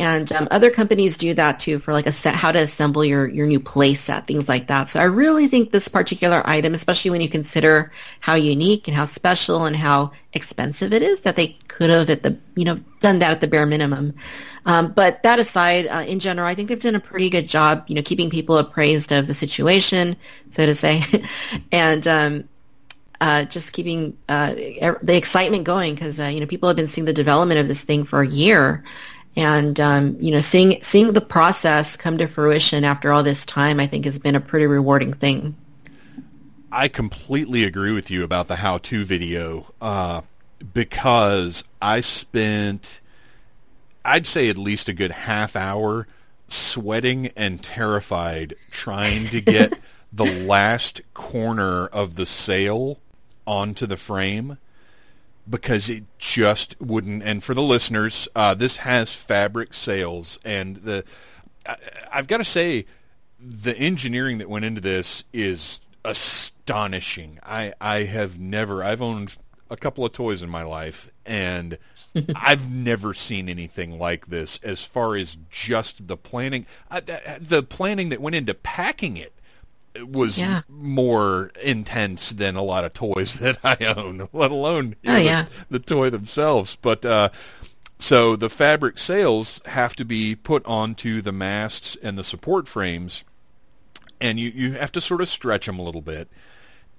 And um, other companies do that too for like a set, how to assemble your, your new play set, things like that. So I really think this particular item, especially when you consider how unique and how special and how expensive it is, that they could have at the, you know, done that at the bare minimum. Um, but that aside, uh, in general, I think they've done a pretty good job, you know, keeping people appraised of the situation, so to say. and, um, uh, just keeping uh, the excitement going because uh, you know people have been seeing the development of this thing for a year, and um, you know seeing seeing the process come to fruition after all this time, I think has been a pretty rewarding thing. I completely agree with you about the how-to video uh, because I spent, I'd say at least a good half hour sweating and terrified trying to get the last corner of the sail onto the frame because it just wouldn't. And for the listeners, uh, this has fabric sails, and the I, I've got to say the engineering that went into this is astonishing. I I have never I've owned a couple of toys in my life, and I've never seen anything like this as far as just the planning. Uh, the planning that went into packing it was yeah. more intense than a lot of toys that I own, let alone oh, know, yeah. the, the, toy themselves. But uh, so the fabric sails have to be put onto the masts and the support frames, and you, you have to sort of stretch them a little bit.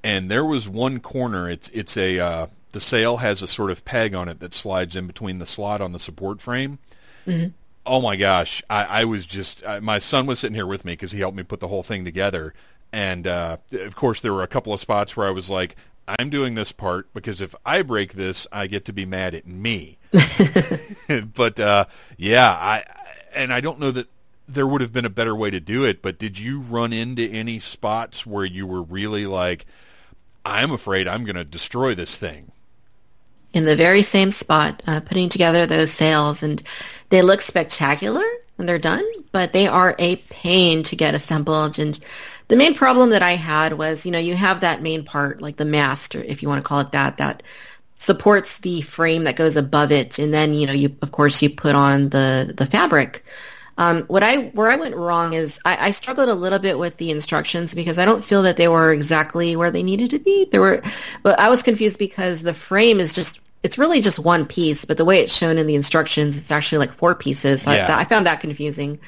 And there was one corner. It's it's a uh, the sail has a sort of peg on it that slides in between the slot on the support frame. Mm-hmm. Oh my gosh, I, I was just I, my son was sitting here with me because he helped me put the whole thing together, and uh, of course, there were a couple of spots where I was like, I'm doing this part because if I break this, I get to be mad at me. but uh, yeah, I and I don't know that there would have been a better way to do it. But did you run into any spots where you were really like, I'm afraid I'm going to destroy this thing? In the very same spot, uh, putting together those sails, and they look spectacular when they're done, but they are a pain to get assembled. And the main problem that I had was, you know, you have that main part, like the mast, or if you want to call it that, that supports the frame that goes above it, and then you know, you of course you put on the the fabric. Um, what I where I went wrong is I, I, struggled a little bit with the instructions because I don't feel that they were exactly where they needed to be. There were, but I was confused because the frame is just it's really just one piece, but the way it's shown in the instructions, it's actually like four pieces. So yeah. I, I, found that confusing.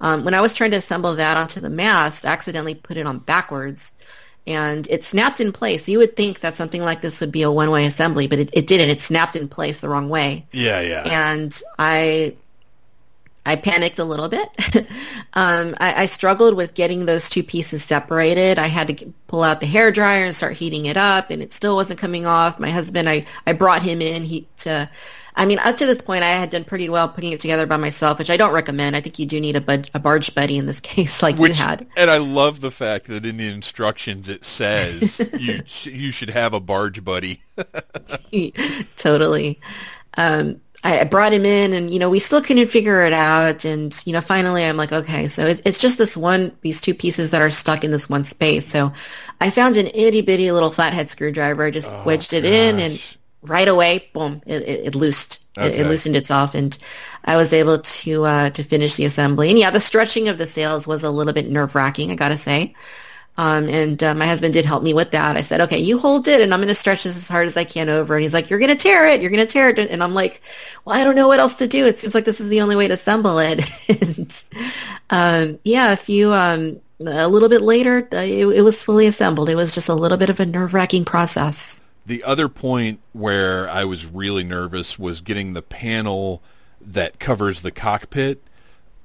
Um, when I was trying to assemble that onto the mast, I accidentally put it on backwards and it snapped in place. You would think that something like this would be a one-way assembly, but it, it didn't. It snapped in place the wrong way. Yeah, yeah. And I I panicked a little bit. um, I, I, struggled with getting those two pieces separated. I had to pull out the hair dryer and start heating it up, and it still wasn't coming off. My husband, I, I brought him in he, to. I mean, up to this point, I had done pretty well putting it together by myself, which I don't recommend. I think you do need a, bud, a barge buddy in this case, like which, you had. And I love the fact that in the instructions it says you you should have a barge buddy. totally. Um, I brought him in and, you know, we still couldn't figure it out. And, you know, finally I'm like, okay, so it's, it's just this one, these two pieces that are stuck in this one space. So I found an itty bitty little flathead screwdriver. I just oh, wedged it gosh. in and right away, boom, it, it, it loosed. Okay. It, it, loosened itself and I was able to, uh, to finish the assembly. And yeah, the stretching of the sails was a little bit nerve wracking, I gotta say. Um, and uh, my husband did help me with that. I said, okay, you hold it and I'm going to stretch this as hard as I can over. And he's like, you're going to tear it. You're going to tear it. And I'm like, well, I don't know what else to do. It seems like this is the only way to assemble it. and, um, yeah, a few, um, a little bit later, it, it was fully assembled. It was just a little bit of a nerve wracking process. The other point where I was really nervous was getting the panel that covers the cockpit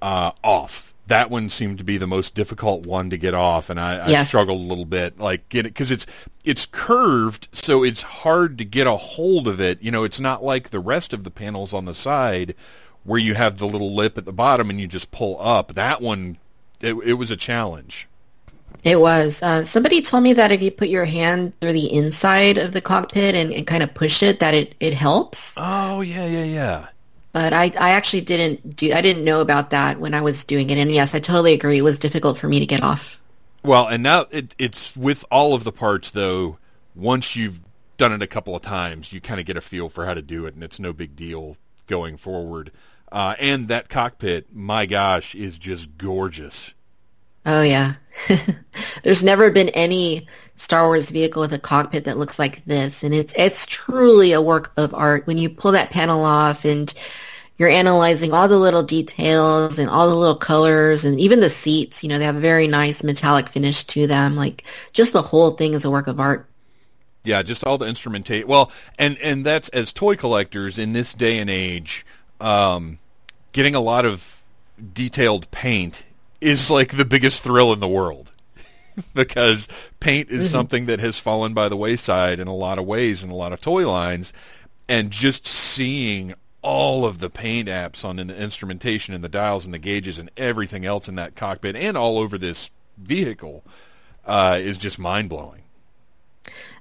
uh, off that one seemed to be the most difficult one to get off, and I, yes. I struggled a little bit, like get it because it's it's curved, so it's hard to get a hold of it. You know, it's not like the rest of the panels on the side where you have the little lip at the bottom and you just pull up. That one, it, it was a challenge. It was. Uh, somebody told me that if you put your hand through the inside of the cockpit and, and kind of push it, that it, it helps. Oh yeah, yeah, yeah. But I, I actually didn't do, I didn't know about that when I was doing it. And yes, I totally agree. It was difficult for me to get off. Well, and now it, it's with all of the parts though, once you've done it a couple of times, you kind of get a feel for how to do it and it's no big deal going forward. Uh, and that cockpit, my gosh, is just gorgeous. Oh yeah. There's never been any Star Wars vehicle with a cockpit that looks like this and it's it's truly a work of art when you pull that panel off and you're analyzing all the little details and all the little colors and even the seats, you know, they have a very nice metallic finish to them. Like just the whole thing is a work of art. Yeah, just all the instrumentation. Well, and and that's as toy collectors in this day and age, um, getting a lot of detailed paint is like the biggest thrill in the world. because paint is mm-hmm. something that has fallen by the wayside in a lot of ways in a lot of toy lines and just seeing all of the paint apps on the instrumentation and the dials and the gauges and everything else in that cockpit and all over this vehicle uh, is just mind blowing.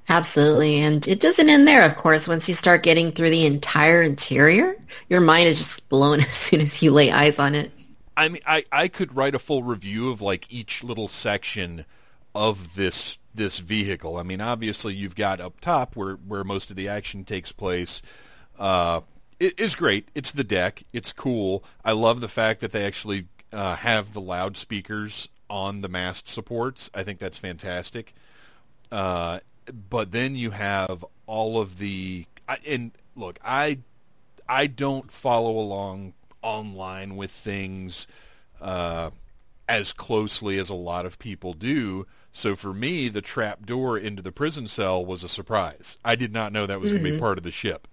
Absolutely. And it doesn't end there, of course. Once you start getting through the entire interior, your mind is just blown as soon as you lay eyes on it. I mean, I, I could write a full review of like each little section of this this vehicle. I mean, obviously you've got up top where where most of the action takes place. Uh, it is great. It's the deck. It's cool. I love the fact that they actually uh, have the loudspeakers on the mast supports. I think that's fantastic. Uh, but then you have all of the and look, I I don't follow along online with things uh, as closely as a lot of people do. So for me, the trap door into the prison cell was a surprise. I did not know that was mm-hmm. going to be part of the ship.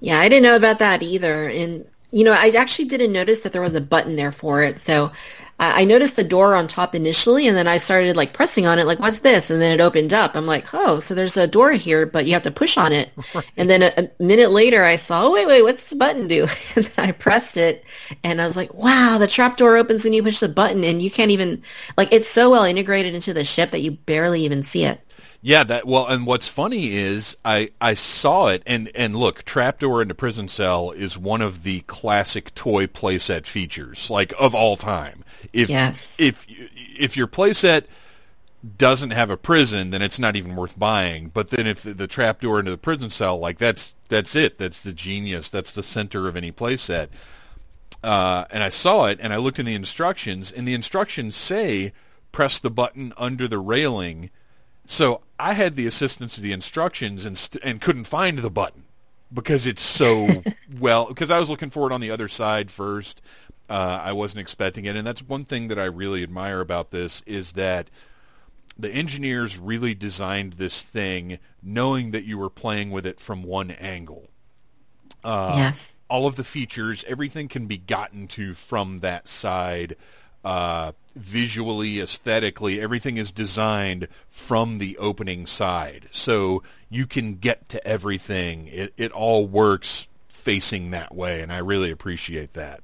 Yeah, I didn't know about that either. And you know, I actually didn't notice that there was a button there for it. So I noticed the door on top initially, and then I started like pressing on it, like, "What's this?" And then it opened up. I'm like, "Oh, so there's a door here, but you have to push on it." Right. And then a, a, minute later, I saw, "Oh, wait, wait, what's this button do?" And then I pressed it, and I was like, "Wow, the trap door opens when you push the button, and you can't even like it's so well integrated into the ship that you barely even see it." Yeah, that well, and what's funny is I I saw it, and and look, trapdoor into prison cell is one of the classic toy playset features, like of all time. If yes. if if your playset doesn't have a prison, then it's not even worth buying. But then if the, the trapdoor into the prison cell, like that's that's it. That's the genius. That's the center of any playset. Uh, and I saw it, and I looked in the instructions, and the instructions say press the button under the railing so I had the assistance of the instructions and st- and couldn't find the button because it's so well because I was looking for it on the other side first. Uh, I wasn't expecting it, and that's one thing that I really admire about this is that the engineers really designed this thing knowing that you were playing with it from one angle. Uh, yes. All of the features, everything can be gotten to from that side uh, visually, aesthetically, everything is designed from the opening side. So you can get to everything. It, it all works facing that way, and I really appreciate that.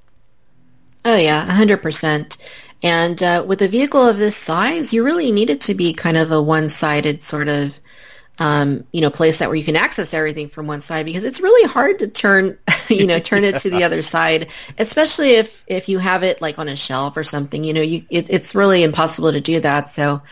Oh, yeah, 100%. And uh, with a vehicle of this size, you really need it to be kind of a one-sided sort of um, you know, place that where you can access everything from one side because it's really hard to turn, you know, turn it to the other side, especially if, if you have it like on a shelf or something, you know, you, it, it's really impossible to do that. So,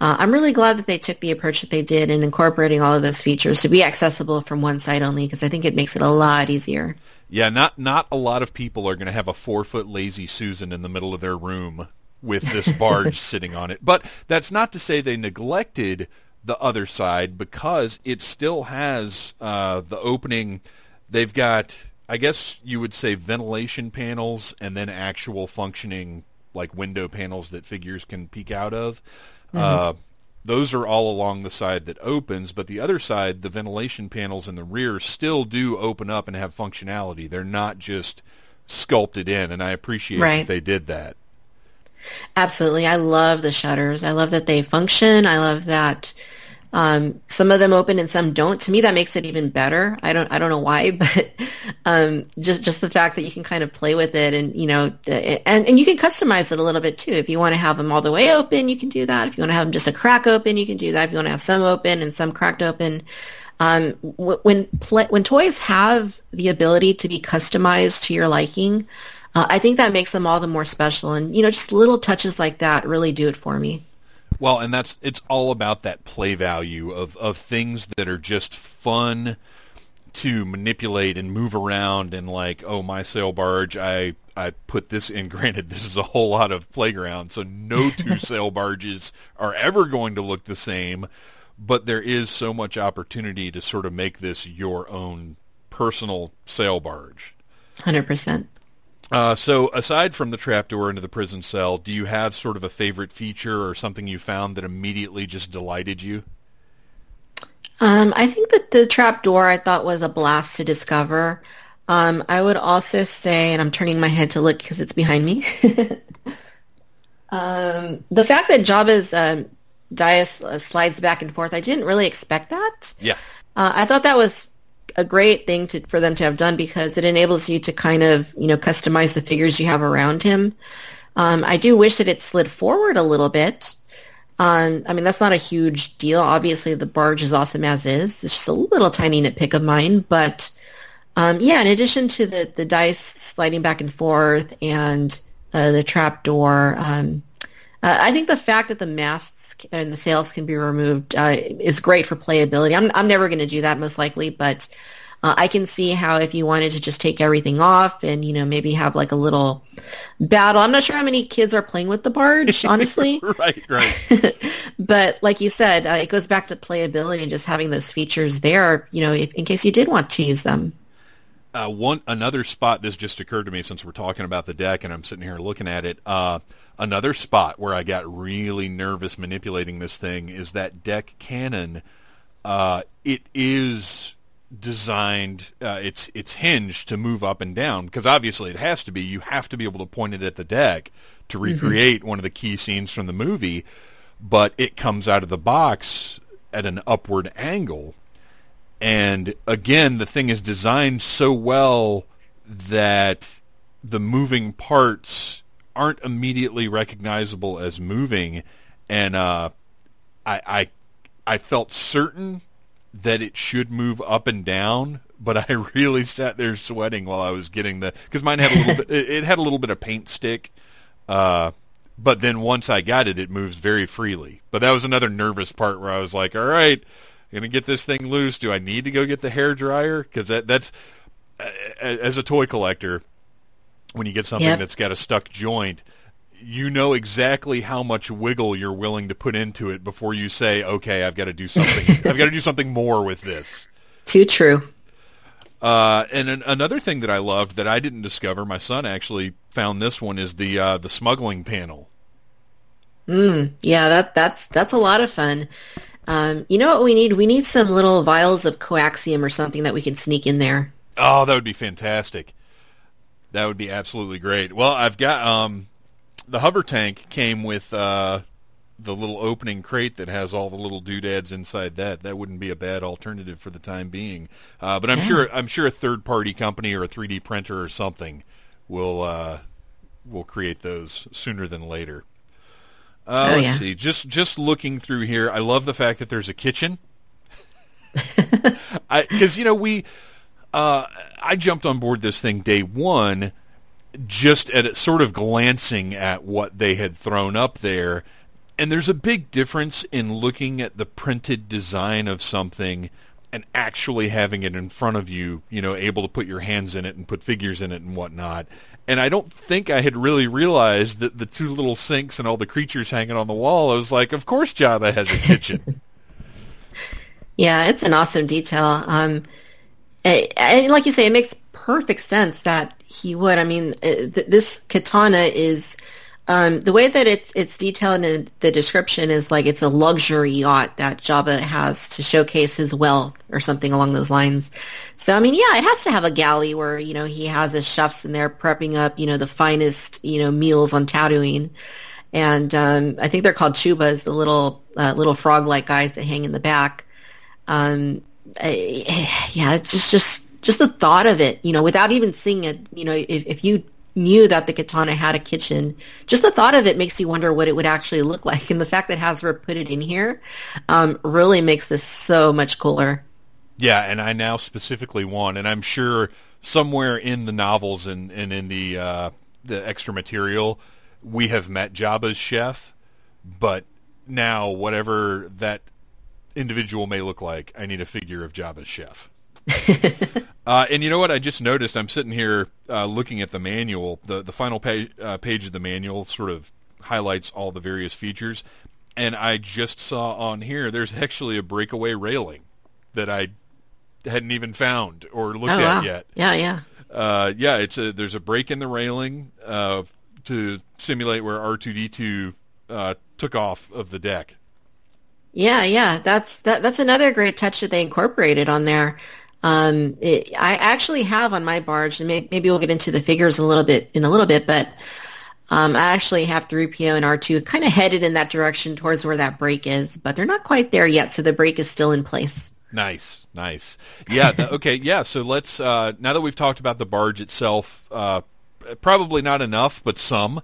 uh, I'm really glad that they took the approach that they did in incorporating all of those features to be accessible from one side only because I think it makes it a lot easier. Yeah, not not a lot of people are going to have a four foot lazy Susan in the middle of their room with this barge sitting on it. But that's not to say they neglected the other side because it still has uh, the opening. They've got, I guess you would say, ventilation panels and then actual functioning like window panels that figures can peek out of. Mm-hmm. Uh, those are all along the side that opens, but the other side, the ventilation panels in the rear, still do open up and have functionality. They're not just sculpted in, and I appreciate right. that they did that. Absolutely. I love the shutters. I love that they function. I love that um, some of them open and some don't. To me, that makes it even better. I don't, I don't know why, but um, just just the fact that you can kind of play with it, and you know, and and you can customize it a little bit too. If you want to have them all the way open, you can do that. If you want to have them just a crack open, you can do that. If you want to have some open and some cracked open, um, when when toys have the ability to be customized to your liking, uh, I think that makes them all the more special. And you know, just little touches like that really do it for me. Well, and that's it's all about that play value of of things that are just fun to manipulate and move around and like, oh, my sail barge, I I put this in. Granted, this is a whole lot of playground, so no two sail barges are ever going to look the same. But there is so much opportunity to sort of make this your own personal sail barge. Hundred percent. Uh, so, aside from the trapdoor into the prison cell, do you have sort of a favorite feature or something you found that immediately just delighted you? Um, I think that the trap door I thought was a blast to discover. Um, I would also say, and I'm turning my head to look because it's behind me. um, the fact that Jabba's um, dais uh, slides back and forth, I didn't really expect that. Yeah. Uh, I thought that was a great thing to, for them to have done because it enables you to kind of, you know, customize the figures you have around him. Um, I do wish that it slid forward a little bit. Um, I mean, that's not a huge deal. Obviously, the barge is awesome as is. It's just a little tiny nitpick of mine, but um, yeah. In addition to the the dais sliding back and forth and uh, the trap door, um, uh, I think the fact that the masts and the sails can be removed uh, is great for playability. I'm I'm never going to do that most likely, but uh, I can see how if you wanted to just take everything off and you know maybe have like a little battle. I'm not sure how many kids are playing with the barge, honestly. right, right. but like you said, uh, it goes back to playability and just having those features there, you know, if, in case you did want to use them. Uh, one another spot. This just occurred to me since we're talking about the deck, and I'm sitting here looking at it. Uh, another spot where I got really nervous manipulating this thing is that deck cannon. Uh, it is designed uh, it's it's hinged to move up and down because obviously it has to be you have to be able to point it at the deck to mm-hmm. recreate mm-hmm. one of the key scenes from the movie but it comes out of the box at an upward angle and again the thing is designed so well that the moving parts aren't immediately recognizable as moving and uh, I, I I felt certain that it should move up and down, but I really sat there sweating while I was getting the because mine had a little bit. It, had a little bit of paint stick, uh, but then once I got it, it moves very freely. But that was another nervous part where I was like, "All right, I'm gonna get this thing loose. Do I need to go get the hair dryer? Because that that's as a toy collector, when you get something yep. that's got a stuck joint." you know exactly how much wiggle you're willing to put into it before you say, "Okay, I've got to do something. I've got to do something more with this." Too true. Uh, and an, another thing that I loved that I didn't discover, my son actually found this one is the uh, the smuggling panel. Mm, yeah, that that's that's a lot of fun. Um, you know what we need? We need some little vials of coaxium or something that we can sneak in there. Oh, that would be fantastic. That would be absolutely great. Well, I've got um, the hover tank came with uh, the little opening crate that has all the little doodads inside that. That wouldn't be a bad alternative for the time being. Uh, but I'm yeah. sure I'm sure a third party company or a 3D printer or something will uh, will create those sooner than later. Uh, oh, let's yeah. see. Just just looking through here, I love the fact that there's a kitchen. Because you know we, uh, I jumped on board this thing day one just at sort of glancing at what they had thrown up there. And there's a big difference in looking at the printed design of something and actually having it in front of you, you know, able to put your hands in it and put figures in it and whatnot. And I don't think I had really realized that the two little sinks and all the creatures hanging on the wall, I was like, of course Jabba has a kitchen. yeah, it's an awesome detail. Um, like you say, it makes perfect sense that he would. I mean, uh, th- this Khetanna is um, the way that it's it's detailed in the description is like it's a luxury yacht that Jabba has to showcase his wealth or something along those lines. So I mean, yeah, it has to have a galley where you know he has his chefs in there prepping up you know the finest you know meals on Tatooine, and um, I think they're called chubas, the little uh, little frog like guys that hang in the back. Um, I, yeah, it's just just just the thought of it, you know, without even seeing it, you know, if, if you knew that the Khetanna had a kitchen, just the thought of it makes you wonder what it would actually look like. And the fact that Hasbro put it in here um, really makes this so much cooler. Yeah, and I now specifically want, and I'm sure somewhere in the novels and, and in the uh, the extra material, we have met Jabba's chef, but now whatever that individual may look like, I need a figure of Jabba's chef. uh, and you know what? I just noticed. I'm sitting here uh, looking at the manual. The the final page uh, page of the manual sort of highlights all the various features, and I just saw on here there's actually a breakaway railing that I hadn't even found or looked oh, at yet. Yeah, yeah. Uh, yeah, it's a there's a break in the railing uh, to simulate where R2D2 uh, took off of the deck. Yeah, yeah, that's that, that's another great touch that they incorporated on there. Um, it, I actually have on my barge, and may, maybe we'll get into the figures a little bit in a little bit, but um, I actually have 3PO and R2 kind of headed in that direction towards where that break is, but they're not quite there yet, so the break is still in place. Nice, nice. Yeah, the, okay, yeah. So let's uh, now that we've talked about the barge itself, uh, probably not enough, but some,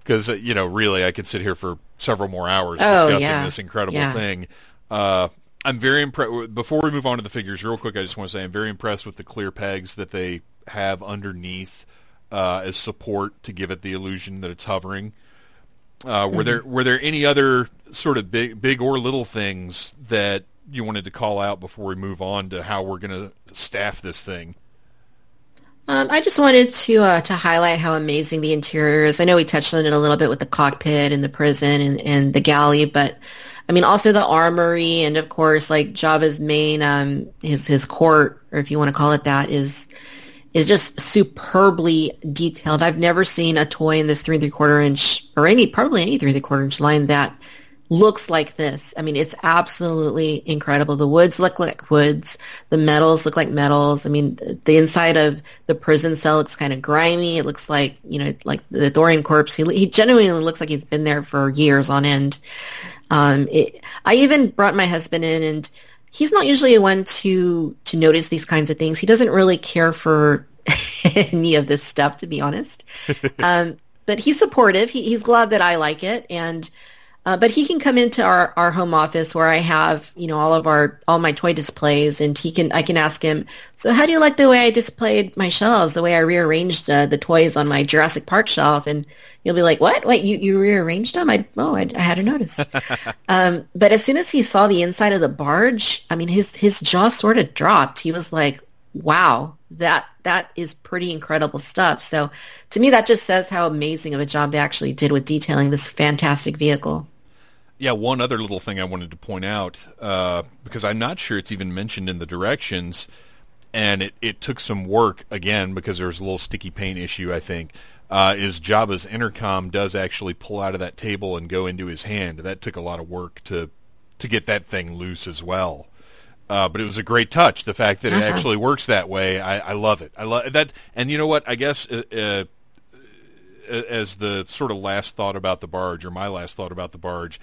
because uh, you know, really, I could sit here for several more hours Oh, discussing yeah. this incredible Yeah. thing. Uh, I'm very impressed. Before we move on to the figures, real quick, I just want to say I'm very impressed with the clear pegs that they have underneath uh, as support to give it the illusion that it's hovering. Uh, Mm-hmm. were there were there any other sort of big big or little things that you wanted to call out before we move on to how we're going to staff this thing? Um, I just wanted to uh, to highlight how amazing the interior is. I know we touched on it a little bit with the cockpit and the prison and, and the galley, but I mean also the armory and of course like Jabba's main um, his his court or if you want to call it that is is just superbly detailed. I've never seen a toy in this three and three quarter inch or any probably any three and three quarter inch line that looks like this. I mean, it's absolutely incredible. The woods look like woods. The metals look like metals. I mean, the, the inside of the prison cell looks kind of grimy. It looks like, you know, like the Thorian corpse. He, he genuinely looks like he's been there for years on end. Um, it, I even brought my husband in and he's not usually a one to, to notice these kinds of things. He doesn't really care for any of this stuff, to be honest. um, but he's supportive. He, he's glad that I like it. And, uh, but he can come into our, our home office where I have, you know, all of our, all my toy displays and he can, I can ask him, so how do you like the way I displayed my shelves, the way I rearranged uh, the toys on my Jurassic Park shelf? And you'll be like, what? Wait, you, you rearranged them? I, oh, I, I hadn't noticed. um, but as soon as he saw the inside of the barge, I mean, his, his jaw sort of dropped. He was like, wow, that, that is pretty incredible stuff. So to me, that just says how amazing of a job they actually did with detailing this fantastic vehicle. Yeah, one other little thing I wanted to point out, uh, because I'm not sure it's even mentioned in the directions, and it, it took some work, again, because there was a little sticky paint issue, I think, uh, is Jabba's intercom does actually pull out of that table and go into his hand. That took a lot of work to, to get that thing loose as well. Uh, but it was a great touch. The fact that it Uh-huh. actually works that way, I, I love it. I love that. And you know what? I guess uh, uh, as the sort of last thought about the barge, or my last thought about the barge,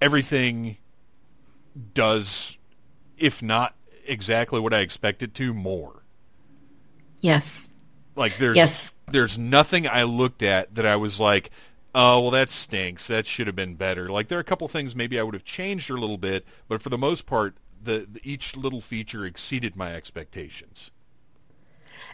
everything does, if not exactly what I expect it to, more. Yes. Like there's Yes. there's nothing I looked at that I was like, oh well, that stinks. That should have been better. Like there are a couple things maybe I would have changed a little bit, but for the most part, the, the each little feature exceeded my expectations.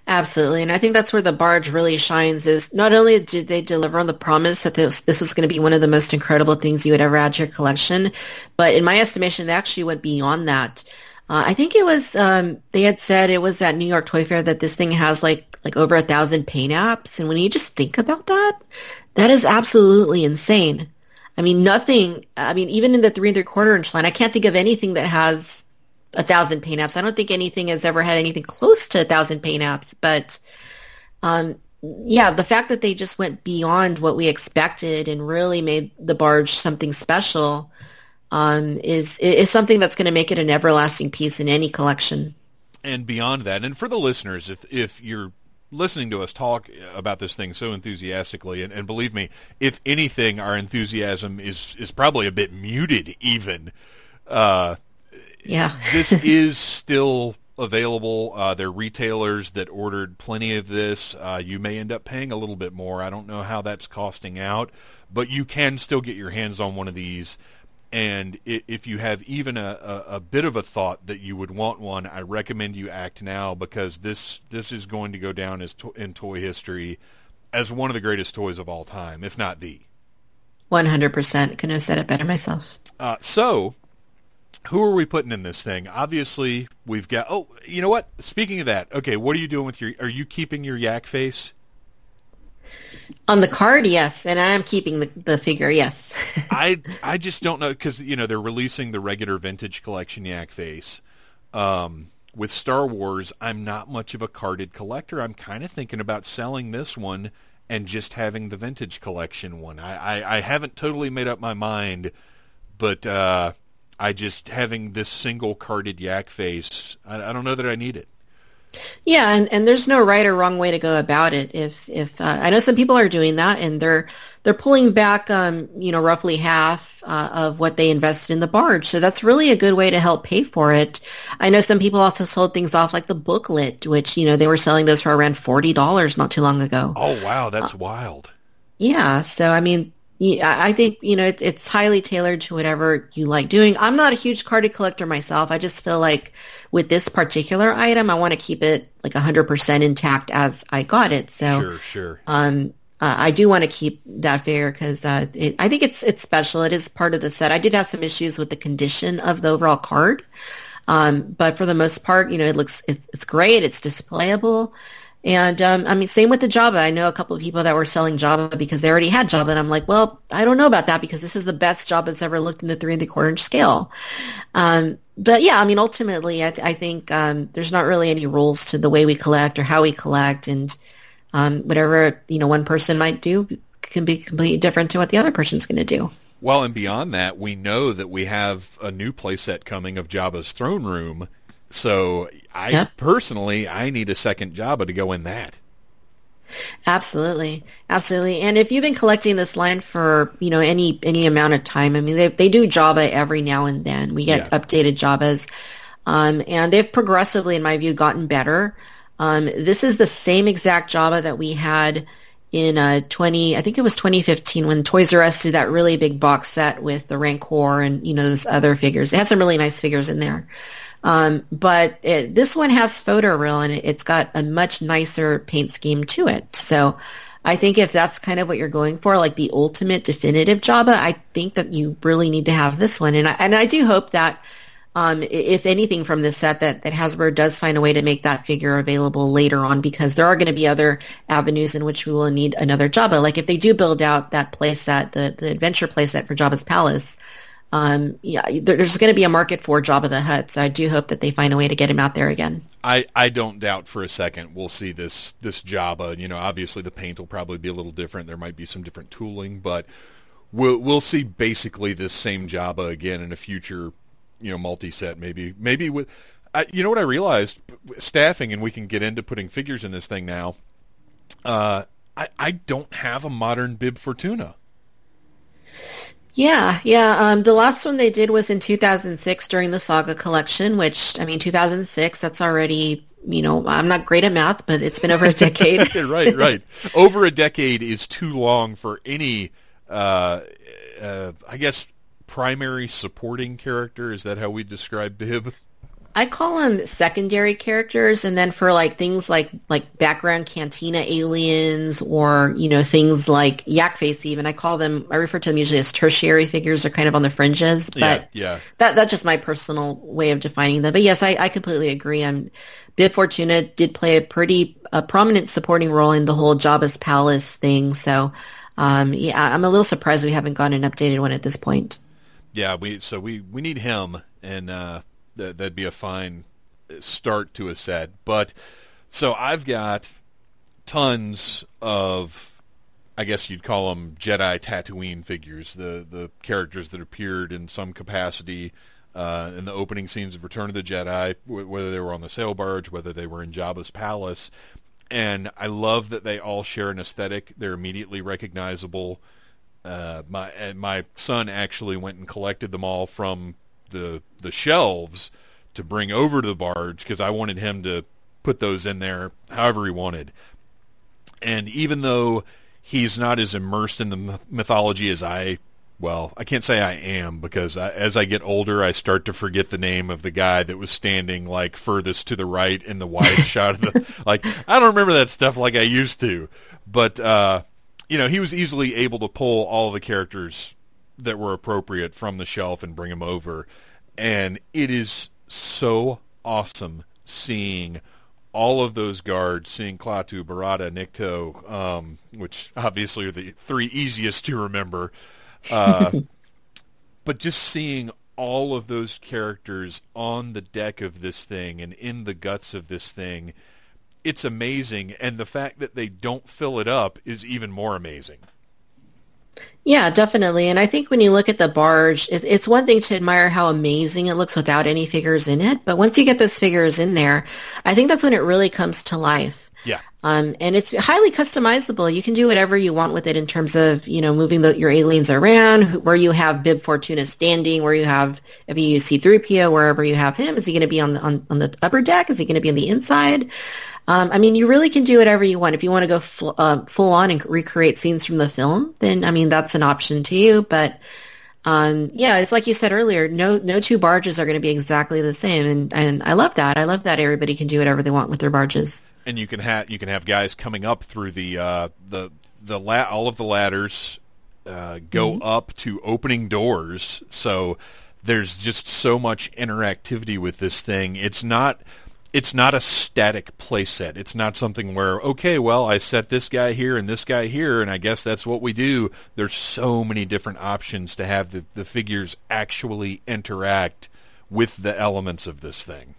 Absolutely. And I think that's where the barge really shines is not only did they deliver on the promise that this, this was going to be one of the most incredible things you would ever add to your collection, but in my estimation, they actually went beyond that. Uh, I think it was, um, they had said it was at New York Toy Fair that this thing has like, like over a thousand paint apps. And when you just think about that, that is absolutely insane. I mean, nothing, I mean, even in the three and three quarter inch line, I can't think of anything that has a thousand paint apps. I don't think anything has ever had anything close to a thousand paint apps, but um, yeah, the fact that they just went beyond what we expected and really made the barge something special um, is is something that's going to make it an everlasting piece in any collection. and beyond that, and for the listeners, if if you're listening to us talk about this thing so enthusiastically, and, and believe me, if anything, our enthusiasm is is probably a bit muted. Even uh, Yeah, this is still available. Uh, there are retailers that ordered plenty of this. Uh, you may end up paying a little bit more. I don't know how that's costing out, but you can still get your hands on one of these. And if you have even a, a, a bit of a thought that you would want one, I recommend you act now because this this is going to go down as to- in toy history as one of the greatest toys of all time, if not the. one hundred percent. Couldn't have said it better myself. Uh, so, who are we putting in this thing? Obviously, we've got. Oh, you know what? Speaking of that, okay, what are you doing with your? Are you keeping your yak face? On the card, yes, and I am keeping the, the figure, yes. I I just don't know because you know they're releasing the regular vintage collection yak face. Um, with Star Wars, I'm not much of a carded collector. I'm kind of thinking about selling this one and just having the vintage collection one. I, I, I haven't totally made up my mind, but uh, I just having this single carded yak face. I, I don't know that I need it. Yeah, and, and there's no right or wrong way to go about it. If if uh, I know some people are doing that, and they're they're pulling back, um, you know, roughly half uh, of what they invested in the barge. So that's really a good way to help pay for it. I know some people also sold things off like the booklet, which you know they were selling those for around forty dollars not too long ago. Oh wow, that's uh, wild. Yeah, so I mean, I think you know it's, it's highly tailored to whatever you like doing. I'm not a huge card collector myself. I just feel like with this particular item, I want to keep it like 100% intact as I got it. So sure, sure. Um, uh, I do want to keep that figure because uh, I think it's it's special. It is part of the set. I did have some issues with the condition of the overall card, um, but for the most part, you know, it looks it's, it's great. It's displayable. And um, I mean, same with the Jabba. I know a couple of people that were selling Jabba because they already had Jabba, and I'm like, well, I don't know about that because this is the best Jabba that's ever looked in the three and the quarter inch scale. Um, but yeah, I mean, ultimately, I, th- I think um, there's not really any rules to the way we collect or how we collect, and um, whatever you know one person might do can be completely different to what the other person's going to do. Well, and beyond that, we know that we have a new playset coming of Jabba's throne room so I yep. personally, I need a second Jabba to go in that. Absolutely, absolutely. And if you've been collecting this line for you know any any amount of time, I mean they they do Jabba every now and then. We get yeah. updated Jabbas, um, and they've progressively, in my view, gotten better. Um, this is the same exact Jabba that we had in uh, 20, I think it was 2015 when Toys R Us did that really big box set with the Rancor and you know those other figures. It had some really nice figures in there. Um, but it, this one has photo real and it, it's got a much nicer paint scheme to it. So I think if that's kind of what you're going for, like the ultimate definitive Jabba, I think that you really need to have this one. And I, and I do hope that, um, if anything from this set, that, that Hasbro does find a way to make that figure available later on because there are going to be other avenues in which we will need another Jabba. Like if they do build out that playset, the, the adventure playset for Jabba's Palace, um, yeah, there's going to be a market for Jabba the Hutt. So I do hope that they find a way to get him out there again. I, I don't doubt for a second we'll see this this Jabba. You know, obviously the paint will probably be a little different. There might be some different tooling, but we'll we'll see basically this same Jabba again in a future, you know, multi set. Maybe maybe with. I, you know what I realized? Staffing, and we can get into putting figures in this thing now. Uh, I I don't have a modern Bib Fortuna. Yeah, yeah. Um, the last one they did was in 2006 during the Saga collection, which, I mean, 2006, that's already, you know, I'm not great at math, but it's been over a decade. right, right. Over a decade is too long for any, uh, uh, I guess, primary supporting character. Is that how we describe Bib? I call them secondary characters, and then for like things like like background cantina aliens, or you know things like Yak Face, even I call them. I refer to them usually as tertiary figures. They're kind of on the fringes, but yeah, yeah. that that's just my personal way of defining them. But yes, I, I completely agree. I'm Bib Fortuna did play a pretty a prominent supporting role in the whole Jabba's palace thing. So um, yeah, I'm a little surprised we haven't gotten an updated one at this point. Yeah, we so we we need him and. uh that, that'd be a fine start to a set. But so I've got tons of, I guess you'd call them Jedi Tatooine figures, the the characters that appeared in some capacity uh, in the opening scenes of Return of the Jedi, whether they were on the sail barge, whether they were in Jabba's palace. And I love that they all share an aesthetic. They're immediately recognizable. Uh, my my son actually went and collected them all from the the shelves to bring over to the barge because I wanted him to put those in there however he wanted. And even though he's not as immersed in the mythology as I, well, I can't say I am because I, as I get older, I start to forget the name of the guy that was standing like furthest to the right in the wide shot of the. Like I don't remember that stuff like I used to, but uh, you know he was easily able to pull all the characters that were appropriate from the shelf and bring them over. And it is so awesome seeing all of those guards, seeing Klaatu, Barada, Nikto, um, which obviously are the three easiest to remember. Uh, but just seeing all of those characters on the deck of this thing and in the guts of this thing, it's amazing. And the fact that they don't fill it up is even more amazing. Yeah, definitely. And I think when you look at the barge, it, it's one thing to admire how amazing it looks without any figures in it. But once you get those figures in there, I think that's when it really comes to life. Yeah. Um, and it's highly customizable. You can do whatever you want with it in terms of, you know, moving the, your aliens around, where you have Bib Fortuna standing, where you have, if you use C-3PO, wherever you have him, is he going to be on the, on, on the upper deck? Is he going to be on the inside? Um, I mean, you really can do whatever you want. If you want to go full, uh, full on and recreate scenes from the film, then, I mean, that's an option to you. But, um, yeah, it's like you said earlier, no, no two barges are going to be exactly the same. And, and I love that. I love that everybody can do whatever they want with their barges and you can have you can have guys coming up through the uh, the the la- all of the ladders uh, go mm-hmm. up to opening doors. So there's just so much interactivity with this thing. It's not it's not a static playset. It's not something where okay, well, I set this guy here and this guy here, and I guess that's what we do. There's so many different options to have the, the figures actually interact with the elements of this thing.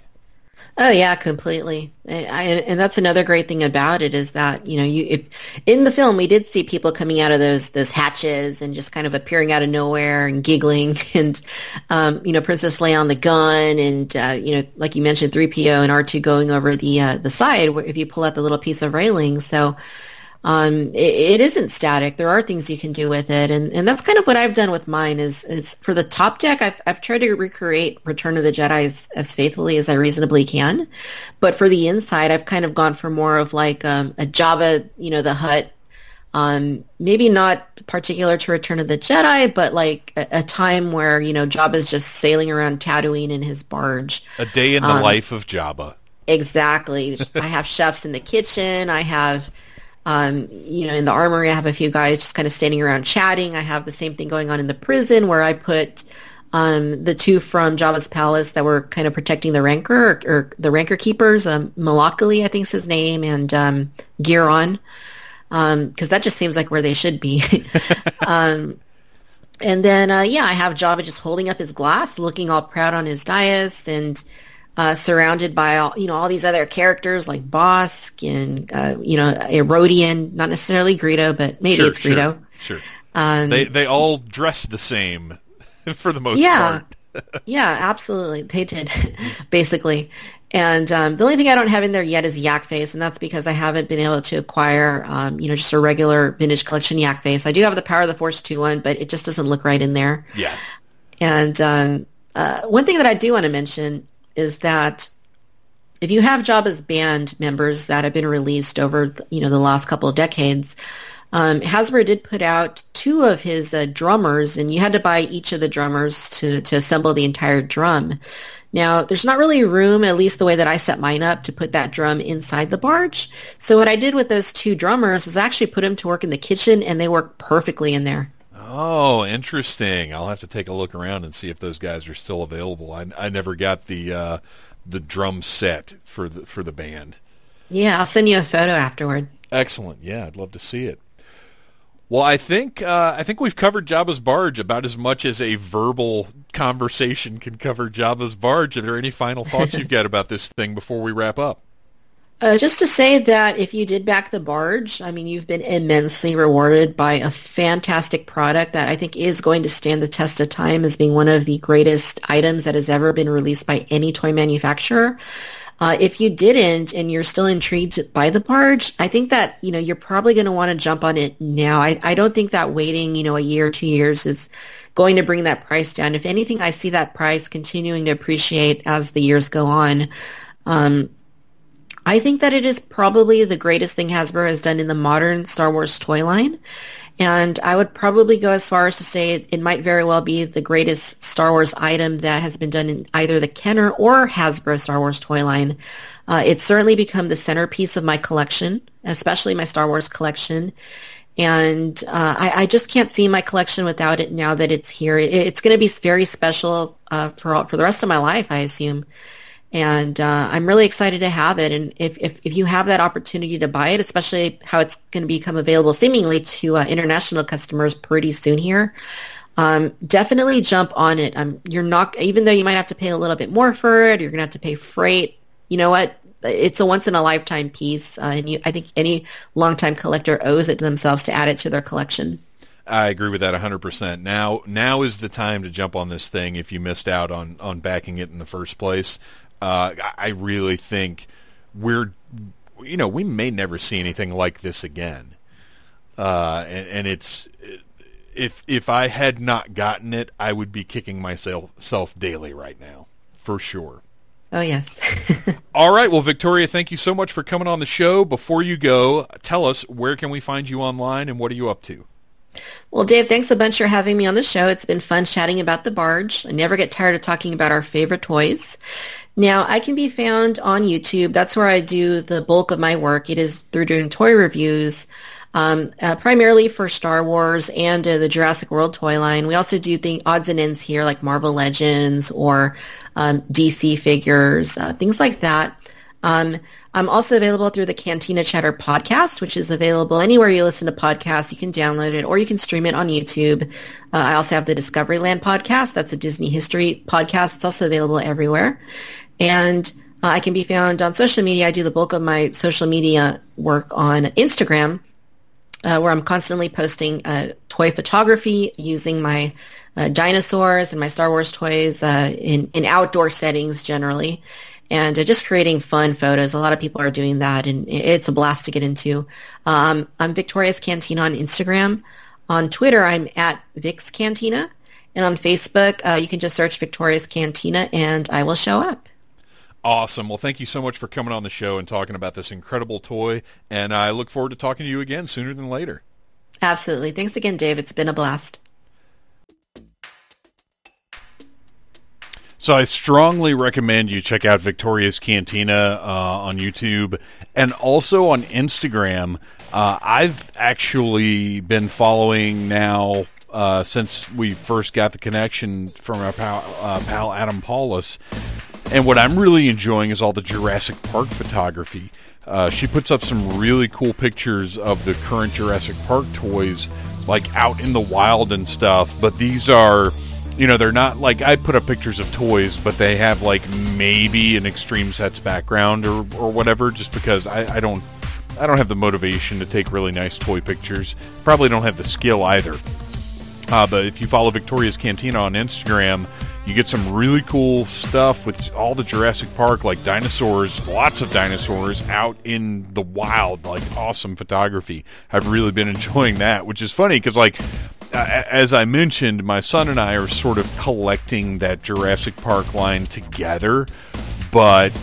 Oh yeah, completely. I, and that's another great thing about it is that you know you if, in the film we did see people coming out of those those hatches and just kind of appearing out of nowhere and giggling and um, you know Princess Leia on the gun and uh, you know like you mentioned three PO and R two going over the uh, the side if you pull out the little piece of railing. So um, it, it isn't static. There are things you can do with it, and, and that's kind of what I've done with mine. Is is for the top deck, I've I've tried to recreate Return of the Jedi as, as faithfully as I reasonably can, but for the inside, I've kind of gone for more of like um, a Jabba, you know, the Hutt. Um, maybe not particular to Return of the Jedi, but like a, a time where you know Jabba's just sailing around Tatooine in his barge. A day in the um, life of Jabba. Exactly. I have chefs in the kitchen. I have um, you know, in the armory, I have a few guys just kind of standing around chatting. I have the same thing going on in the prison where I put um, the two from Jabba's palace that were kind of protecting the Rancor or, or the Rancor keepers. Um, Malakili, I think is his name, and um, Giron, because um, that just seems like where they should be. um, and then, uh, yeah, I have Jabba just holding up his glass, looking all proud on his dais, and uh, surrounded by all you know all these other characters like Bossk and uh, you know Rodian, not necessarily Greedo, but maybe sure, it's Greedo. Sure, sure. Um, they they all dress the same for the most yeah, part. yeah, absolutely, they did basically. And um, the only thing I don't have in there yet is Yak Face, and that's because I haven't been able to acquire, um, you know, just a regular vintage collection Yak Face. I do have the Power of the Force 2 one, but it just doesn't look right in there. Yeah. And um, uh, one thing that I do want to mention is that if you have Jabba's band members that have been released over you know the last couple of decades, um, Hasbro did put out two of his uh, drummers, and you had to buy each of the drummers to to assemble the entire drum. Now, there's not really room, at least the way that I set mine up, to put that drum inside the barge. So what I did with those two drummers is actually put them to work in the kitchen, and they work perfectly in there. Oh, interesting. I'll have to take a look around and see if those guys are still available. I, I never got the uh, the drum set for the for the band. Yeah, I'll send you a photo afterward. Excellent. Yeah, I'd love to see it. Well, I think uh, I think we've covered Jabba's barge about as much as a verbal conversation can cover Jabba's barge. Are there any final thoughts you've got about this thing before we wrap up? Uh, just to say that if you did back the barge, I mean, you've been immensely rewarded by a fantastic product that I think is going to stand the test of time as being one of the greatest items that has ever been released by any toy manufacturer. Uh, if you didn't and you're still intrigued by the barge, I think that, you know, you're probably going to want to jump on it now. I, I don't think that waiting, you know, a year or two years is going to bring that price down. If anything, I see that price continuing to appreciate as the years go on. Um, I think that it is probably the greatest thing Hasbro has done in the modern Star Wars toy line. And I would probably go as far as to say it, might very well be the greatest Star Wars item that has been done in either the Kenner or Hasbro Star Wars toy line. Uh, it's certainly become the centerpiece of my collection, especially my Star Wars collection. And uh, I, I, just can't see my collection without it now that it's here. It, it's going to be very special uh, for for the rest of my life, I assume and uh, I'm really excited to have it. And if, if, if you have that opportunity to buy it, especially how it's going to become available seemingly to uh, international customers pretty soon here, um, definitely jump on it. Um, you're not even though you might have to pay a little bit more for it, you're going to have to pay freight. You know what? It's a once in a lifetime piece, uh, and you, I think any longtime collector owes it to themselves to add it to their collection. I agree with that 100%. Now now is the time to jump on this thing if you missed out on, on backing it in the first place. Uh, I really think we're, you know, we may never see anything like this again. Uh, and, and it's, if, if I had not gotten it, I would be kicking myself self daily right now, for sure. Oh, yes. All right. Well, Victoria, thank you so much for coming on the show. Before you go, tell us where can we find you online and what are you up to? Well, Dave, thanks a bunch for having me on the show. It's been fun chatting about the barge. I never get tired of talking about our favorite toys. Now, I can be found on YouTube. That's where I do the bulk of my work. It is through doing toy reviews, um, uh, primarily for Star Wars and uh, the Jurassic World toy line. We also do the odds and ends here, like Marvel Legends or um, DC figures, uh, things like that. Um, I'm also available through the Cantina Chatter podcast, which is available anywhere you listen to podcasts. You can download it or you can stream it on YouTube. Uh, I also have the Discoveryland podcast. That's a Disney history podcast. It's also available everywhere. And uh, I can be found on social media. I do the bulk of my social media work on Instagram, uh, where I'm constantly posting uh, toy photography using my uh, dinosaurs and my Star Wars toys uh, in, in outdoor settings generally and uh, just creating fun photos. A lot of people are doing that, and it's a blast to get into. Um, I'm Victoria's Cantina on Instagram. On Twitter, I'm at Vic's Cantina. And on Facebook, you can just search Victoria's Cantina, and I will show up. Awesome. Well, thank you so much for coming on the show and talking about this incredible toy. And I look forward to talking to you again sooner than later. Absolutely. Thanks again, Dave. It's been a blast. So I strongly recommend you check out Victoria's Cantina uh, on YouTube and also on Instagram. Uh, I've actually been following now uh, since we first got the connection from our pal, uh, pal Adam Paulus. And what I'm really enjoying is all the Jurassic Park photography. Uh, she puts up some really cool pictures of the current Jurassic Park toys, like out in the wild and stuff. But these are you know, they're not like I put up pictures of toys, but they have like maybe an extreme sets background or, or whatever, just because I, I don't I don't have the motivation to take really nice toy pictures. Probably don't have the skill either. Uh, but if you follow Victoria's Cantina on Instagram, you get some really cool stuff with all the Jurassic Park, like dinosaurs, lots of dinosaurs out in the wild, like awesome photography. I've really been enjoying that, which is funny because, like, as I mentioned, my son and I are sort of collecting that Jurassic Park line together, but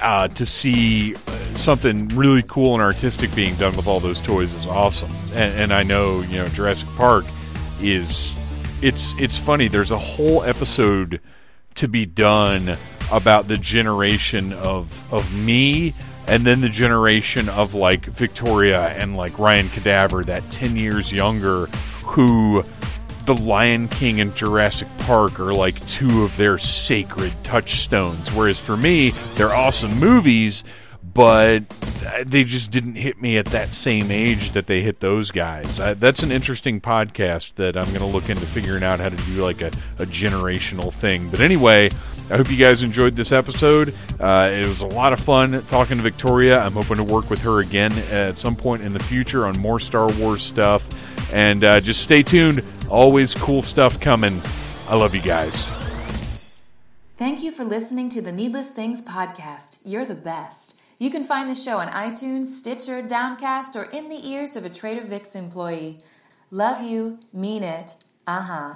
uh, to see something really cool and artistic being done with all those toys is awesome. And, and I know, you know, Jurassic Park is it's it's funny. There's a whole episode to be done about the generation of of me and then the generation of like Victoria and like Ryan Cadaver that 10 years younger who the Lion King and Jurassic Park are like two of their sacred touchstones whereas for me they're awesome movies but they just didn't hit me at that same age that they hit those guys. I, that's an interesting podcast that I'm going to look into figuring out how to do like a, a, generational thing. But anyway, I hope you guys enjoyed this episode. Uh, it was a lot of fun talking to Victoria. I'm hoping to work with her again at some point in the future on more Star Wars stuff. And uh, just stay tuned. Always cool stuff coming. I love you guys. Thank you for listening to the Needless Things podcast. You're the best. You can find the show on iTunes, Stitcher, Downcast, or in the ears of a Trader Vic's employee. Love you, mean it. Uh huh.